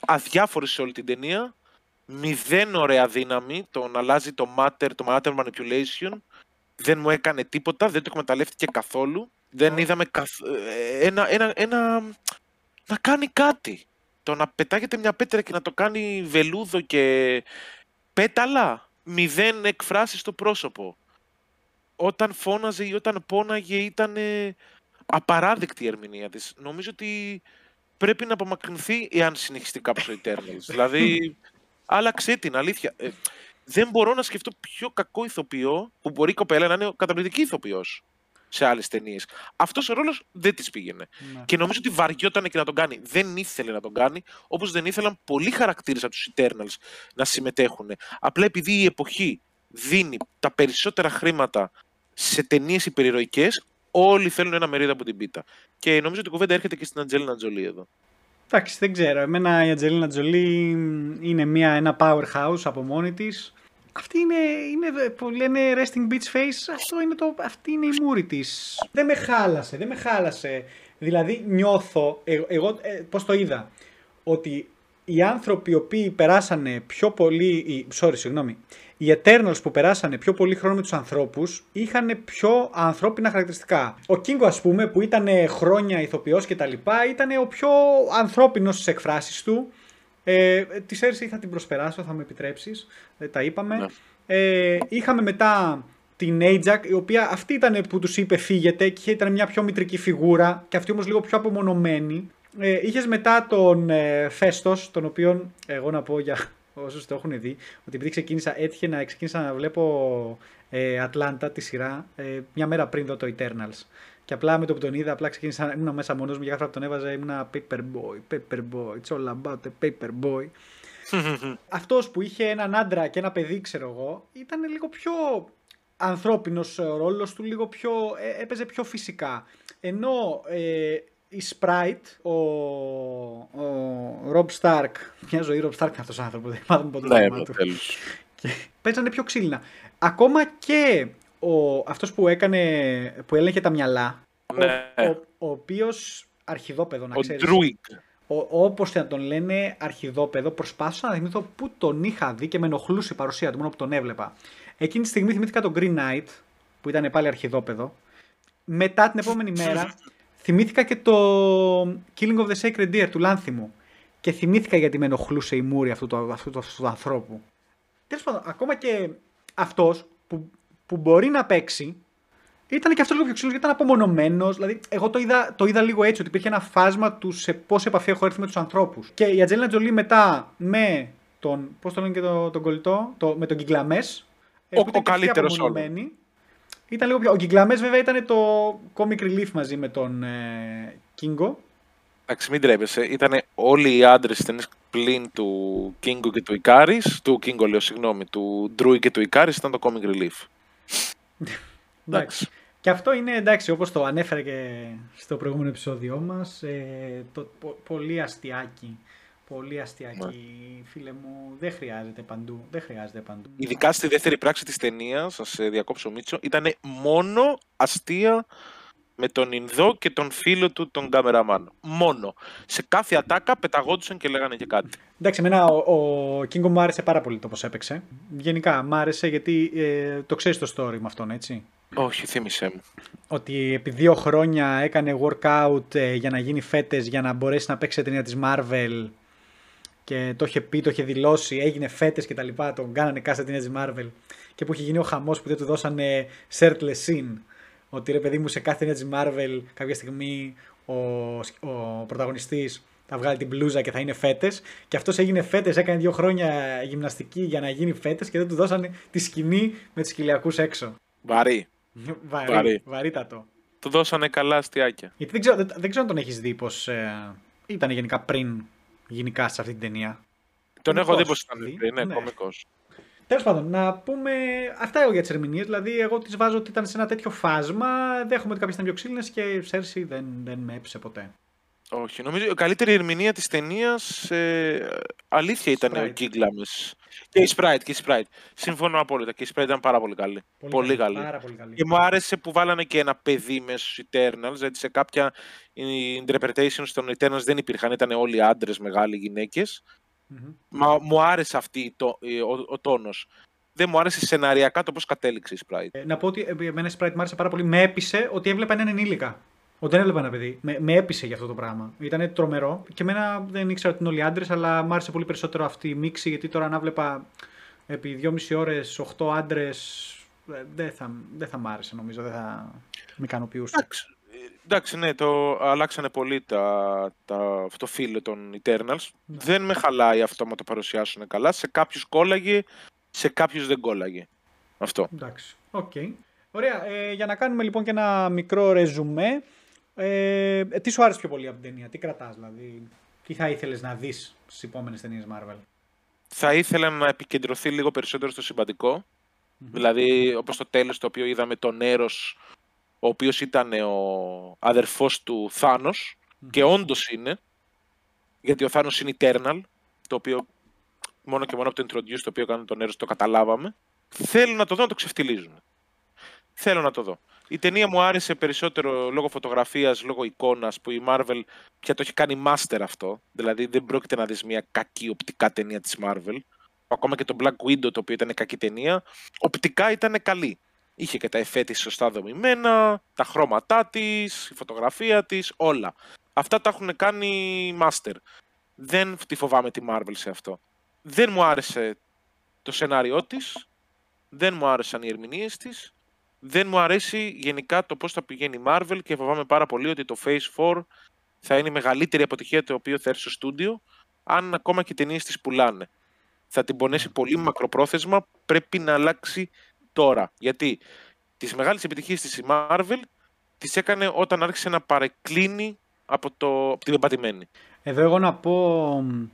αδιάφορη σε όλη την ταινία, μηδέν ωραία δύναμη, τον αλλάζει το matter, το matter manipulation, δεν μου έκανε τίποτα, δεν το εκμεταλλεύτηκε καθόλου, δεν είδαμε καθ... Ε, ένα, ένα, ένα... να κάνει κάτι. Το να πετάγεται μια πέτρα και να το κάνει βελούδο και πέταλα, μηδέν εκφράσεις στο πρόσωπο. Όταν φώναζε ή όταν πόναγε ήταν απαράδεκτη η ερμηνεία της. Νομίζω ότι πρέπει να απομακρυνθεί εάν συνεχιστεί κάποιος ο Eternals. δηλαδή, άλλαξε την αλήθεια. Ε, δεν μπορώ να σκεφτώ πιο κακό ηθοποιό που μπορεί η κοπέλα να είναι καταπληκτική ηθοποιός σε άλλες ταινίες. Αυτός ο ρόλος δεν της πήγαινε. Ναι. Και νομίζω ότι βαριόταν και να τον κάνει. Δεν ήθελε να τον κάνει, όπως δεν ήθελαν πολλοί χαρακτήρες από τους Eternals να συμμετέχουν. Απλά επειδή η εποχή δίνει τα περισσότερα χρήματα σε ταινίες υπερηρωικές, όλοι θέλουν ένα μερίδα από την πίτα. Και νομίζω ότι η κουβέντα έρχεται και στην Αντζέλινα Τζολί εδώ. Εντάξει, δεν ξέρω. Εμένα η Αντζελίνα Τζολί είναι μια, ένα powerhouse από μόνη της. Αυτή είναι, είναι που λένε resting beach face, αυτό είναι το, αυτή είναι η μούρη της. Δεν με χάλασε, δεν με χάλασε. Δηλαδή νιώθω, ε, εγώ ε, πώς το είδα, ότι οι άνθρωποι οι οποίοι περάσανε πιο πολύ, sorry, συγγνώμη, οι Eternals που περάσανε πιο πολύ χρόνο με τους ανθρώπους είχαν πιο ανθρώπινα χαρακτηριστικά. Ο Κίνγκο, ας πούμε, που ήταν χρόνια ηθοποιός κτλ., ήταν ο πιο ανθρώπινος στις εκφράσεις του. Ε, τη Σέρση θα την προσπεράσω, θα με επιτρέψεις. Ε, τα είπαμε. Ναι. Ε, είχαμε μετά την Ajax, η οποία αυτή ήταν που τους είπε φύγετε και ήταν μια πιο μητρική φιγούρα και αυτή όμως λίγο πιο απομονωμένη. Ε, Είχες μετά τον ε, Phastos, τον οποίο εγώ να πω για όσους το έχουν δει, ότι επειδή ξεκίνησα, έτυχε να ξεκίνησα να βλέπω ε, Ατλάντα τη σειρά ε, μια μέρα πριν δω το Eternals. Και απλά με το που τον είδα, απλά ξεκίνησα, ήμουν μέσα μόνος μου για κάθε φορά που τον έβαζα, ήμουν paper boy, paper boy, it's all about the paper boy. Αυτός που είχε έναν άντρα και ένα παιδί, ξέρω εγώ, ήταν λίγο πιο ανθρώπινος ο ρόλος του, λίγο πιο, ε, έπαιζε πιο φυσικά. Ενώ ε, η Sprite, ο, ο Rob Stark, μια ζωή Rob Stark είναι αυτός ο άνθρωπος, δεν μάθαμε ποτέ το όνομα του. Και παίζανε πιο ξύλινα. Ακόμα και ο, αυτός που έκανε, που έλεγε τα μυαλά, ναι. ο, ο, ο οποίος αρχιδόπεδο να ο ξέρεις. Druid. Ο, όπως να τον λένε αρχιδόπεδο, προσπάθησα να θυμηθώ πού τον είχα δει και με ενοχλούσε η παρουσία του μόνο που τον έβλεπα. Εκείνη τη στιγμή θυμήθηκα τον Green Knight, που ήταν πάλι αρχιδόπεδο. Μετά την επόμενη μέρα Θυμήθηκα και το Killing of the Sacred Deer του Λάνθιμου. Και θυμήθηκα γιατί με ενοχλούσε η μούρη αυτού του, αυτού του, αυτού του ανθρώπου. Τέλος πάντων, ακόμα και αυτός που, που μπορεί να παίξει, ήταν και αυτός λίγο πιο ξύλος γιατί ήταν απομονωμένος. Δηλαδή, εγώ το είδα, το είδα λίγο έτσι, ότι υπήρχε ένα φάσμα του σε πόση επαφή έχω έρθει με τους ανθρώπους. Και η Ατζέλινα Τζολί μετά με τον. Πώς το λένε και τον, τον κολλητό, το, με τον Κιγκλαμέ. Ο, ο καλύτερο ήταν λίγο πιο... Ο Γκυγκλαμές βέβαια ήταν το comic relief μαζί με τον ε, Kingo. Εντάξει, μην τρέπεσαι. Ήταν όλοι οι άντρες στην πλήν του Kingo και του Ικάρης. Του Kingo, λέω, συγγνώμη. Του Ντρούι και του Ικάρης ήταν το comic relief. εντάξει. Και αυτό είναι εντάξει, όπως το ανέφερα και στο προηγούμενο επεισόδιό μας, ε, το, πολύ αστιάκι Πολύ αστιακή, ναι. φίλε μου. Δεν χρειάζεται παντού. Δεν χρειάζεται παντού. Ειδικά στη δεύτερη πράξη της ταινίας, σα διακόψω Μίτσο, ήταν μόνο αστεία με τον Ινδό και τον φίλο του, τον Καμεραμάν. Μόνο. Σε κάθε ατάκα πεταγόντουσαν και λέγανε και κάτι. Εντάξει, εμένα ο, ο Κίνγκο μου άρεσε πάρα πολύ το πώς έπαιξε. Γενικά, μου άρεσε γιατί ε, το ξέρεις το story με αυτόν, έτσι. Όχι, θύμισέ μου. Ότι επί δύο χρόνια έκανε workout ε, για να γίνει φέτες για να μπορέσει να παίξει ταινία της Marvel και το είχε πει, το είχε δηλώσει, έγινε φέτες και τα λοιπά, τον κάνανε κάθε την Marvel και που είχε γίνει ο χαμός που δεν του δώσανε shirtless scene. Ότι ρε παιδί μου σε κάθε ταινία τη Marvel κάποια στιγμή ο, ο πρωταγωνιστής θα βγάλει την μπλούζα και θα είναι φέτες. Και αυτός έγινε φέτες, έκανε δύο χρόνια γυμναστική για να γίνει φέτες και δεν του δώσανε τη σκηνή με τους κοιλιακού έξω. Βαρύ. Βαρύ. Βαρύ. Βαρύτατο. Του δώσανε καλά αστιάκια. Γιατί δεν ξέρω, δεν, ξέρω αν τον έχεις δει πώς ε, ήταν γενικά πριν γενικά σε αυτή την ταινία. Τον έχω δει πως ήταν πριν, ναι, ναι. κωμικός. Τέλος πάντων, να πούμε αυτά εγώ για τις ερμηνείες. Δηλαδή, εγώ τις βάζω ότι ήταν σε ένα τέτοιο φάσμα. Δέχομαι ότι κάποιες ήταν πιο ξύλινες και η Σέρση δεν, δεν με έπεισε ποτέ. Όχι, νομίζω η καλύτερη ερμηνεία της ταινίας ε, αλήθεια ήταν Sprite. ο Γκίγκλαμες. Και η Sprite, και η Sprite. Συμφωνώ απόλυτα. Και η Sprite ήταν πάρα πολύ καλή. Πολύ, καλή. Πάρα πολύ καλή. Και μου άρεσε που βάλανε και ένα παιδί μέσα στους Eternals, γιατί σε κάποια interpretations των Eternals δεν υπήρχαν, ήταν όλοι άντρες, μεγάλοι γυναίκες. Μμμ. Μα μου άρεσε αυτή το, ε, ο, ο τόνος. Δεν μου άρεσε σεναριακά το πώς κατέληξε η Sprite. Ε, να πω ότι ε, εμένα η Sprite μου άρεσε πάρα πολύ. Με έπεισε ότι έβλεπα έναν ενήλικα. Ότι δεν έβλεπα ένα παιδί. Με, με έπεισε για αυτό το πράγμα. Ήταν τρομερό. Και εμένα δεν ήξερα ότι είναι όλοι άντρες, αλλά μου άρεσε πολύ περισσότερο αυτή η μίξη. Γιατί τώρα να βλέπα επί 2,5 ώρες 8 άντρες. Δεν θα, δεν θα μ' άρεσε νομίζω. Δεν θα με ικανοποιούσε. Εντάξει, ε, εντάξει, ναι, το αλλάξανε πολύ τα, τα, το φύλλο των Eternals. Ναι. Δεν με χαλάει αυτό να το παρουσιάσουν καλά. Σε κάποιους κόλλαγε, σε κάποιους δεν κόλλαγε. Αυτό. Εντάξει. Οκ. Ωραία. Ε, για να κάνουμε λοιπόν και ένα μικρό ρεζουμέ. Ε, ε, τι σου άρεσε πιο πολύ από την ταινία, τι κρατάς δηλαδή, τι θα ήθελες να δεις στις επόμενες ταινίες Marvel; Θα ήθελα να επικεντρωθεί λίγο περισσότερο στο σημαντικό. Δηλαδή, όπως το τέλος το οποίο είδαμε τον Έρος, ο οποίος ήταν ο αδερφός του Thanos και όντως είναι, γιατί ο Θάνος είναι eternal, το οποίο μόνο και μόνο από το introduce το οποίο έκανε τον Έρος το καταλάβαμε. Θέλω να το δω να το ξεφτιλίζουν. Θέλω να το δω. Η ταινία μου άρεσε περισσότερο λόγω φωτογραφίας, λόγω εικόνας που η Marvel πια το έχει κάνει master αυτό. Δηλαδή δεν πρόκειται να δεις μια κακή οπτικά ταινία της Marvel. Ακόμα και το Black Widow το οποίο ήταν κακή ταινία, οπτικά ήταν καλή. Είχε και τα εφέ της σωστά δομημένα, τα χρώματά της, η φωτογραφία της, όλα. Αυτά τα έχουν κάνει master. Δεν τη φοβάμαι τη Marvel σε αυτό. Δεν μου άρεσε το σενάριό της, δεν μου άρεσαν οι ερμηνείες της, δεν μου αρέσει γενικά το πώς θα πηγαίνει η Marvel και φοβάμαι πάρα πολύ ότι το Phase 4 θα είναι η μεγαλύτερη αποτυχία το οποίο θα έρθει στο στούντιο αν ακόμα και οι ταινίες τη πουλάνε. Θα την πονέσει πολύ μακροπρόθεσμα, πρέπει να αλλάξει τώρα. Γιατί τις μεγάλες επιτυχίες της η Marvel τις έκανε όταν άρχισε να παρεκκλίνει από, το, από την πεπατημένη. Εδώ εγώ να πω μ,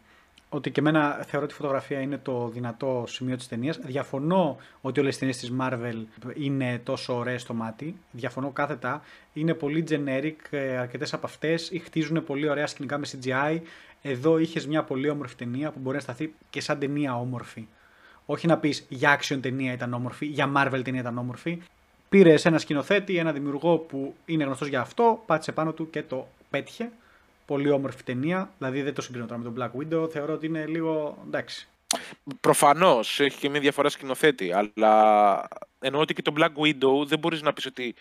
ότι και εμένα θεωρώ ότι η φωτογραφία είναι το δυνατό σημείο της ταινίας. Διαφωνώ ότι όλες οι ταινίες της Marvel είναι τόσο ωραίες στο μάτι. Διαφωνώ κάθετα. Είναι πολύ generic, ε, αρκετές από αυτές. Ή χτίζουν πολύ ωραία σκηνικά με CGI. Εδώ είχες μια πολύ όμορφη ταινία που μπορεί να σταθεί και σαν ταινία όμορφη. Όχι να πεις για action ταινία ήταν όμορφη, για Marvel ταινία ήταν όμορφη. Πήρε ένα σκηνοθέτη, ένα δημιουργό που είναι γνωστός για αυτό, πάτησε πάνω του και το πέτυχε. Πολύ όμορφη ταινία. Δηλαδή δεν το συγκρίνω τώρα με τον Black Widow. Θεωρώ ότι είναι λίγο εντάξει. Προφανώς έχει και μια διαφορά σκηνοθέτη, αλλά εννοώ ότι και το Black Widow δεν μπορείς να πεις ότι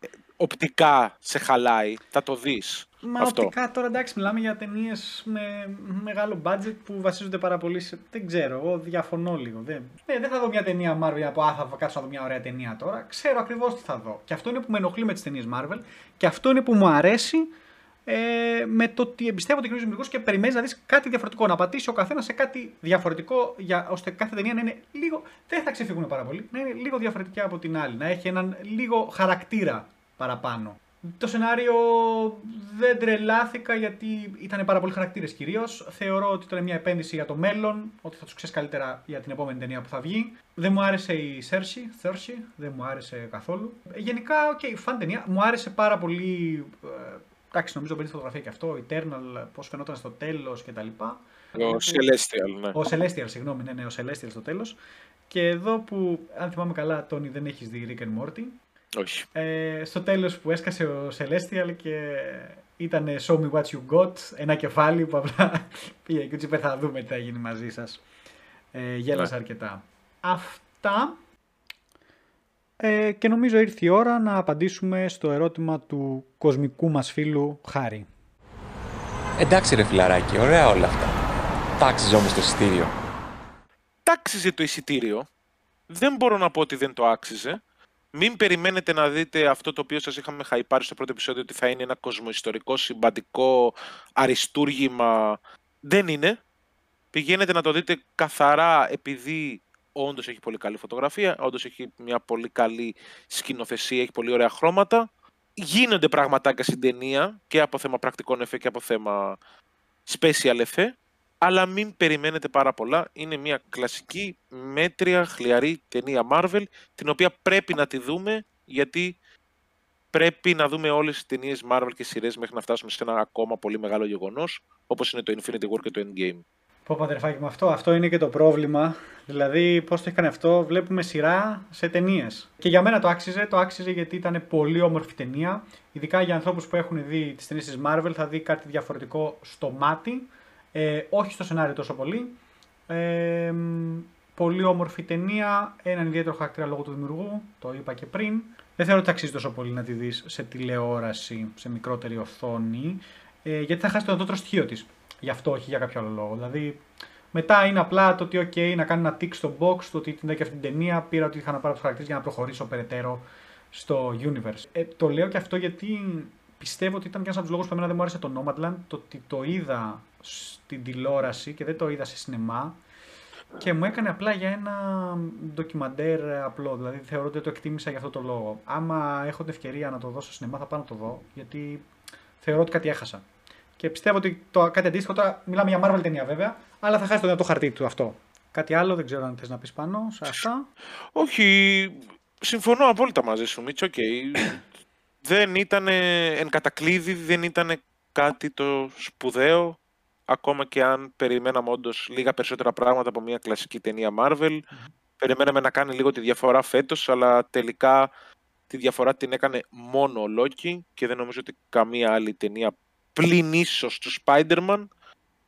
ε, οπτικά σε χαλάει, θα το δεις. Μα αυτό. οπτικά τώρα εντάξει, μιλάμε για ταινίες με μεγάλο budget που βασίζονται πάρα πολύ σε. Δεν ξέρω, εγώ διαφωνώ λίγο. Δεν, ναι, δεν θα δω μια ταινία Marvel για να πω Α, θα κάτσω να δω μια ωραία ταινία τώρα. Ξέρω ακριβώς τι θα δω. Και αυτό είναι που με ενοχλεί με τις ταινίες Marvel και αυτό είναι που μου αρέσει ε, με το ότι εμπιστεύω την κοινωνία δημιουργούς και περιμένεις να δεις κάτι διαφορετικό. Να πατήσει ο καθένας σε κάτι διαφορετικό, για, ώστε κάθε ταινία να είναι λίγο. Δεν θα ξεφύγουν πάρα πολύ, να είναι λίγο διαφορετική από την άλλη. Να έχει έναν λίγο χαρακτήρα παραπάνω. Το σενάριο δεν τρελάθηκα γιατί ήταν πάρα πολλοί χαρακτήρες κυρίως. Θεωρώ ότι ήταν μια επένδυση για το μέλλον, ότι θα τους ξέρεις καλύτερα για την επόμενη ταινία που θα βγει. Δεν μου άρεσε η Σέρση, Θέρση, δεν μου άρεσε καθόλου. Ε, Γενικά, OK, okay, fun ταινία. Μου άρεσε πάρα πολύ. Ε, εντάξει, νομίζω παίρνει φωτογραφία και αυτό. Eternal, πώς φαινόταν στο τέλος κτλ. Ο Celestial, ναι. Ο Celestial, συγγνώμη, ναι, ναι, ο Celestial στο τέλος. Και εδώ που, αν θυμάμαι καλά, Τόνι, δεν έχεις δει Rick and Morty. Όχι. Ε, στο τέλος που έσκασε ο Celestial και ήταν Show me what you got, ένα κεφάλι που απλά πήγε και του είπε θα δούμε τι θα γίνει μαζί σας. Ε, γέλασα αρκετά. Αυτά. Ε, και νομίζω ήρθε η ώρα να απαντήσουμε στο ερώτημα του κοσμικού μας φίλου Χάρη. Εντάξει ρε φιλαράκι, ωραία όλα αυτά. Τάξιζε όμως το εισιτήριο. Τάξιζε το εισιτήριο. Δεν μπορώ να πω ότι δεν το άξιζε. Μην περιμένετε να δείτε αυτό το οποίο σας είχαμε χαϊπάρει στο πρώτο επεισόδιο ότι θα είναι ένα κοσμοϊστορικό, συμπαντικό, αριστούργημα. Δεν είναι. Πηγαίνετε να το δείτε καθαρά επειδή όντως έχει πολύ καλή φωτογραφία, όντως έχει μια πολύ καλή σκηνοθεσία, έχει πολύ ωραία χρώματα. Γίνονται πραγματάκια στην ταινία και από θέμα πρακτικών εφέ και από θέμα special εφέ αλλά μην περιμένετε πάρα πολλά. Είναι μια κλασική, μέτρια, χλιαρή ταινία Marvel, την οποία πρέπει να τη δούμε, γιατί πρέπει να δούμε όλες τις ταινίες Marvel και σειρές μέχρι να φτάσουμε σε ένα ακόμα πολύ μεγάλο γεγονός, όπως είναι το Infinity War και το Endgame. Πω πατερφάκι με αυτό, αυτό είναι και το πρόβλημα. Δηλαδή, πώς το έχει κάνει αυτό, βλέπουμε σειρά σε ταινίες. Και για μένα το άξιζε, το άξιζε γιατί ήταν πολύ όμορφη ταινία. Ειδικά για ανθρώπους που έχουν δει τις ταινίες της Marvel, θα δει κάτι διαφορετικό στο μάτι. Ε, όχι στο σενάριο τόσο πολύ. Ε, πολύ όμορφη ταινία, έναν ιδιαίτερο χαρακτήρα λόγω του δημιουργού, το είπα και πριν. Δεν θεωρώ ότι αξίζει τόσο πολύ να τη δεις σε τηλεόραση, σε μικρότερη οθόνη, ε, γιατί θα χάσει το ανώτερο στοιχείο της. Γι' αυτό, όχι για κάποιο άλλο λόγο. Δηλαδή, μετά είναι απλά το ότι, OK, να κάνω ένα tick στο box, το ότι την και αυτή την ταινία, πήρα ότι είχα να πάρω τους χαρακτήρες για να προχωρήσω περαιτέρω στο universe. Ε, το λέω και αυτό γιατί πιστεύω ότι ήταν και ένας από τους λόγους που εμένα δεν μου άρεσε το Nomadland, το ότι το είδα στην τηλεόραση και δεν το είδα σε σινεμά και μου έκανε απλά για ένα ντοκιμαντέρ απλό. Δηλαδή θεωρώ ότι το εκτίμησα για αυτό το λόγο. Άμα έχω την ευκαιρία να το δω στο σινεμά, θα πάω να το δω, γιατί θεωρώ ότι κάτι έχασα. Και πιστεύω ότι το κάτι αντίστοιχο τώρα μιλάμε για Marvel ταινία βέβαια, αλλά θα χάσει το δυνατό χαρτί του αυτό. Κάτι άλλο δεν ξέρω αν θες να πεις πάνω σε αυτά. Όχι, συμφωνώ απόλυτα μαζί σου, Μίτσο. Okay. δεν ήταν εν κατακλείδη, δεν ήταν κάτι το σπουδαίο ακόμα και αν περιμέναμε όντως λίγα περισσότερα πράγματα από μια κλασική ταινία Marvel. Περιμέναμε να κάνει λίγο τη διαφορά φέτος, αλλά τελικά τη διαφορά την έκανε μόνο ο Loki και δεν νομίζω ότι καμία άλλη ταινία πλην ίσως του Spider-Man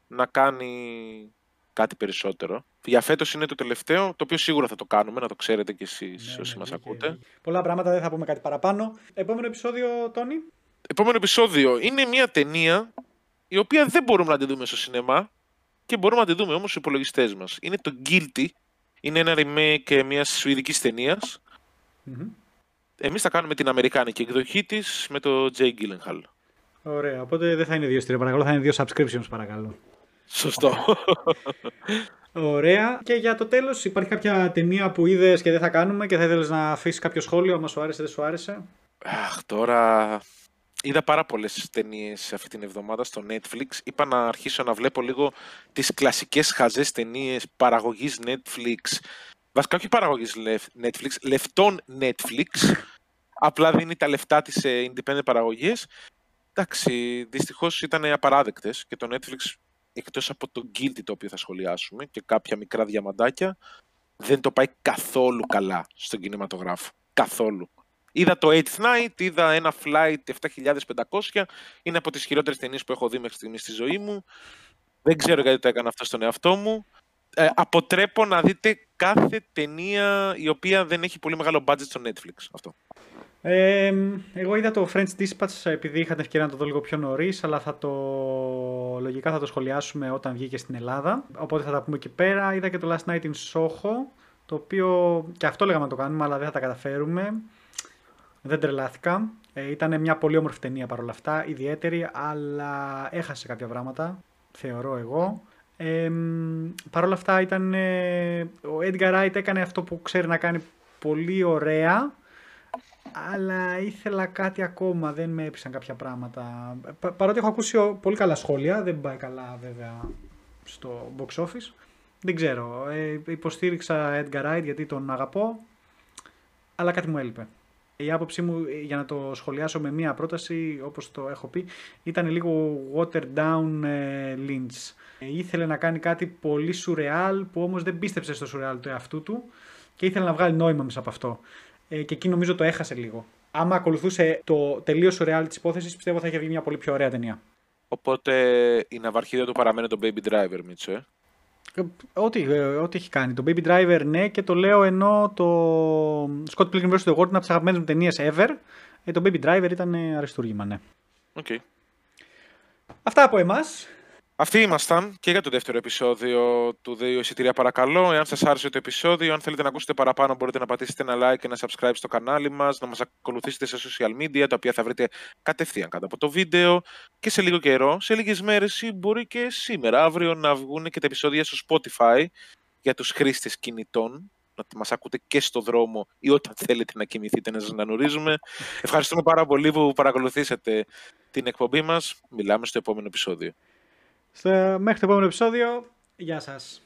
να κάνει κάτι περισσότερο. Για φέτος είναι το τελευταίο, το οποίο σίγουρα θα το κάνουμε, να το ξέρετε κι εσείς ναι, όσοι ναι, μας ακούτε. Πολλά πράγματα, δεν θα πούμε κάτι παραπάνω. Επόμενο επεισόδιο, Τόνι; Επόμενο επεισόδιο είναι μια ταινία η οποία δεν μπορούμε να τη δούμε στο σινεμά και μπορούμε να τη δούμε όμως στους υπολογιστές μας. Είναι το Guilty, είναι ένα remake μιας σουηδικής ταινίας. Mm-hmm. Εμείς θα κάνουμε την αμερικάνικη εκδοχή της με το Jay Gyllenhaal. Ωραία, οπότε δεν θα είναι δύο στήρια παρακαλώ, θα είναι δύο subscriptions παρακαλώ. Σωστό. Ωραία. Και για το τέλος υπάρχει κάποια ταινία που είδες και δεν θα κάνουμε και θα ήθελες να αφήσεις κάποιο σχόλιο, άμα σου άρεσε δεν σου άρεσε; Αχ, τώρα είδα πάρα πολλές ταινίες αυτή την εβδομάδα στο Netflix. Είπα να αρχίσω να βλέπω λίγο τις κλασικές χαζές ταινίες παραγωγής Netflix. Βασικά όχι παραγωγής Netflix, λεφτών Netflix. Απλά δίνει τα λεφτά της σε independent παραγωγές. Εντάξει, δυστυχώς ήταν απαράδεκτες και το Netflix εκτός από το Guilty το οποίο θα σχολιάσουμε και κάποια μικρά διαμαντάκια, δεν το πάει καθόλου καλά στον κινηματογράφο. Καθόλου. Είδα το Eighth Night, είδα ένα Flight 7500. Είναι από τις χειρότερες ταινίες που έχω δει μέχρι στιγμής στη ζωή μου. Δεν ξέρω γιατί το έκανα αυτό στον εαυτό μου. Ε, αποτρέπω να δείτε κάθε ταινία η οποία δεν έχει πολύ μεγάλο budget στο Netflix. Αυτό. Ε, εγώ είδα το French Dispatch επειδή είχα την ευκαιρία να το δω λίγο πιο νωρίς, αλλά θα το... λογικά θα το σχολιάσουμε όταν βγήκε στην Ελλάδα. Οπότε θα τα πούμε εκεί πέρα. Είδα και το Last Night in Soho, το οποίο και αυτό λέγαμε να το κάνουμε, αλλά δεν θα τα καταφέρουμε. Δεν τρελάθηκα. Ε, ήταν μια πολύ όμορφη ταινία παρόλα αυτά, ιδιαίτερη, αλλά έχασε κάποια πράγματα, θεωρώ εγώ. Ε, Παρ' όλα αυτά ήταν, ε, ο Edgar Wright έκανε αυτό που ξέρει να κάνει πολύ ωραία, αλλά ήθελα κάτι ακόμα, δεν με έπεισαν κάποια πράγματα. Πα, παρότι έχω ακούσει πολύ καλά σχόλια, δεν πάει καλά βέβαια στο box office. Δεν ξέρω, ε, υποστήριξα Edgar Wright γιατί τον αγαπώ, αλλά κάτι μου έλειπε η άποψή μου ε, για να το σχολιάσω με μία πρόταση, όπως το έχω πει, ήταν λίγο water down ε, Lynch. Ε, ήθελε να κάνει κάτι πολύ σουρεάλ που όμως δεν πίστεψε στο σουρεάλ του εαυτού του και ήθελε να βγάλει νόημα μέσα από αυτό. Και εκεί νομίζω το έχασε λίγο. Άμα ακολουθούσε το τελείως σουρεάλ της υπόθεσης, πιστεύω θα είχε βγει μια πολύ πιο ωραία ταινία. Οπότε η ναυαρχίδα του παραμένει το Baby Driver, Μίτσο, ε; Ό,τι, ε, ό,τι έχει κάνει. Το Baby Driver ναι και το λέω ενώ το Scott Pilgrim vs. The World είναι από τις αγαπημένες μου ταινίες ever. Ε, το Baby Driver ήταν αριστούργημα, ναι. Okay. Αυτά από εμάς. Αυτοί ήμασταν και για το δεύτερο επεισόδιο του Δύο Εισιτήρια Παρακαλώ. Εάν σας άρεσε το επεισόδιο, αν θέλετε να ακούσετε παραπάνω, μπορείτε να πατήσετε ένα like και ένα subscribe στο κανάλι μας, να μας ακολουθήσετε σε social media, τα οποία θα βρείτε κατευθείαν κάτω από το βίντεο. Και σε λίγο καιρό, σε λίγες μέρες ή μπορεί και σήμερα, αύριο, να βγουν και τα επεισόδια στο Spotify για τους χρήστες κινητών. Να μας ακούτε και στο δρόμο ή όταν θέλετε να κοιμηθείτε να σας αναγνωρίζουμε. Ευχαριστούμε πάρα πολύ που παρακολουθήσατε την εκπομπή μας. Μιλάμε στο επόμενο επεισόδιο. Στο, μέχρι το επόμενο επεισόδιο, γεια σας.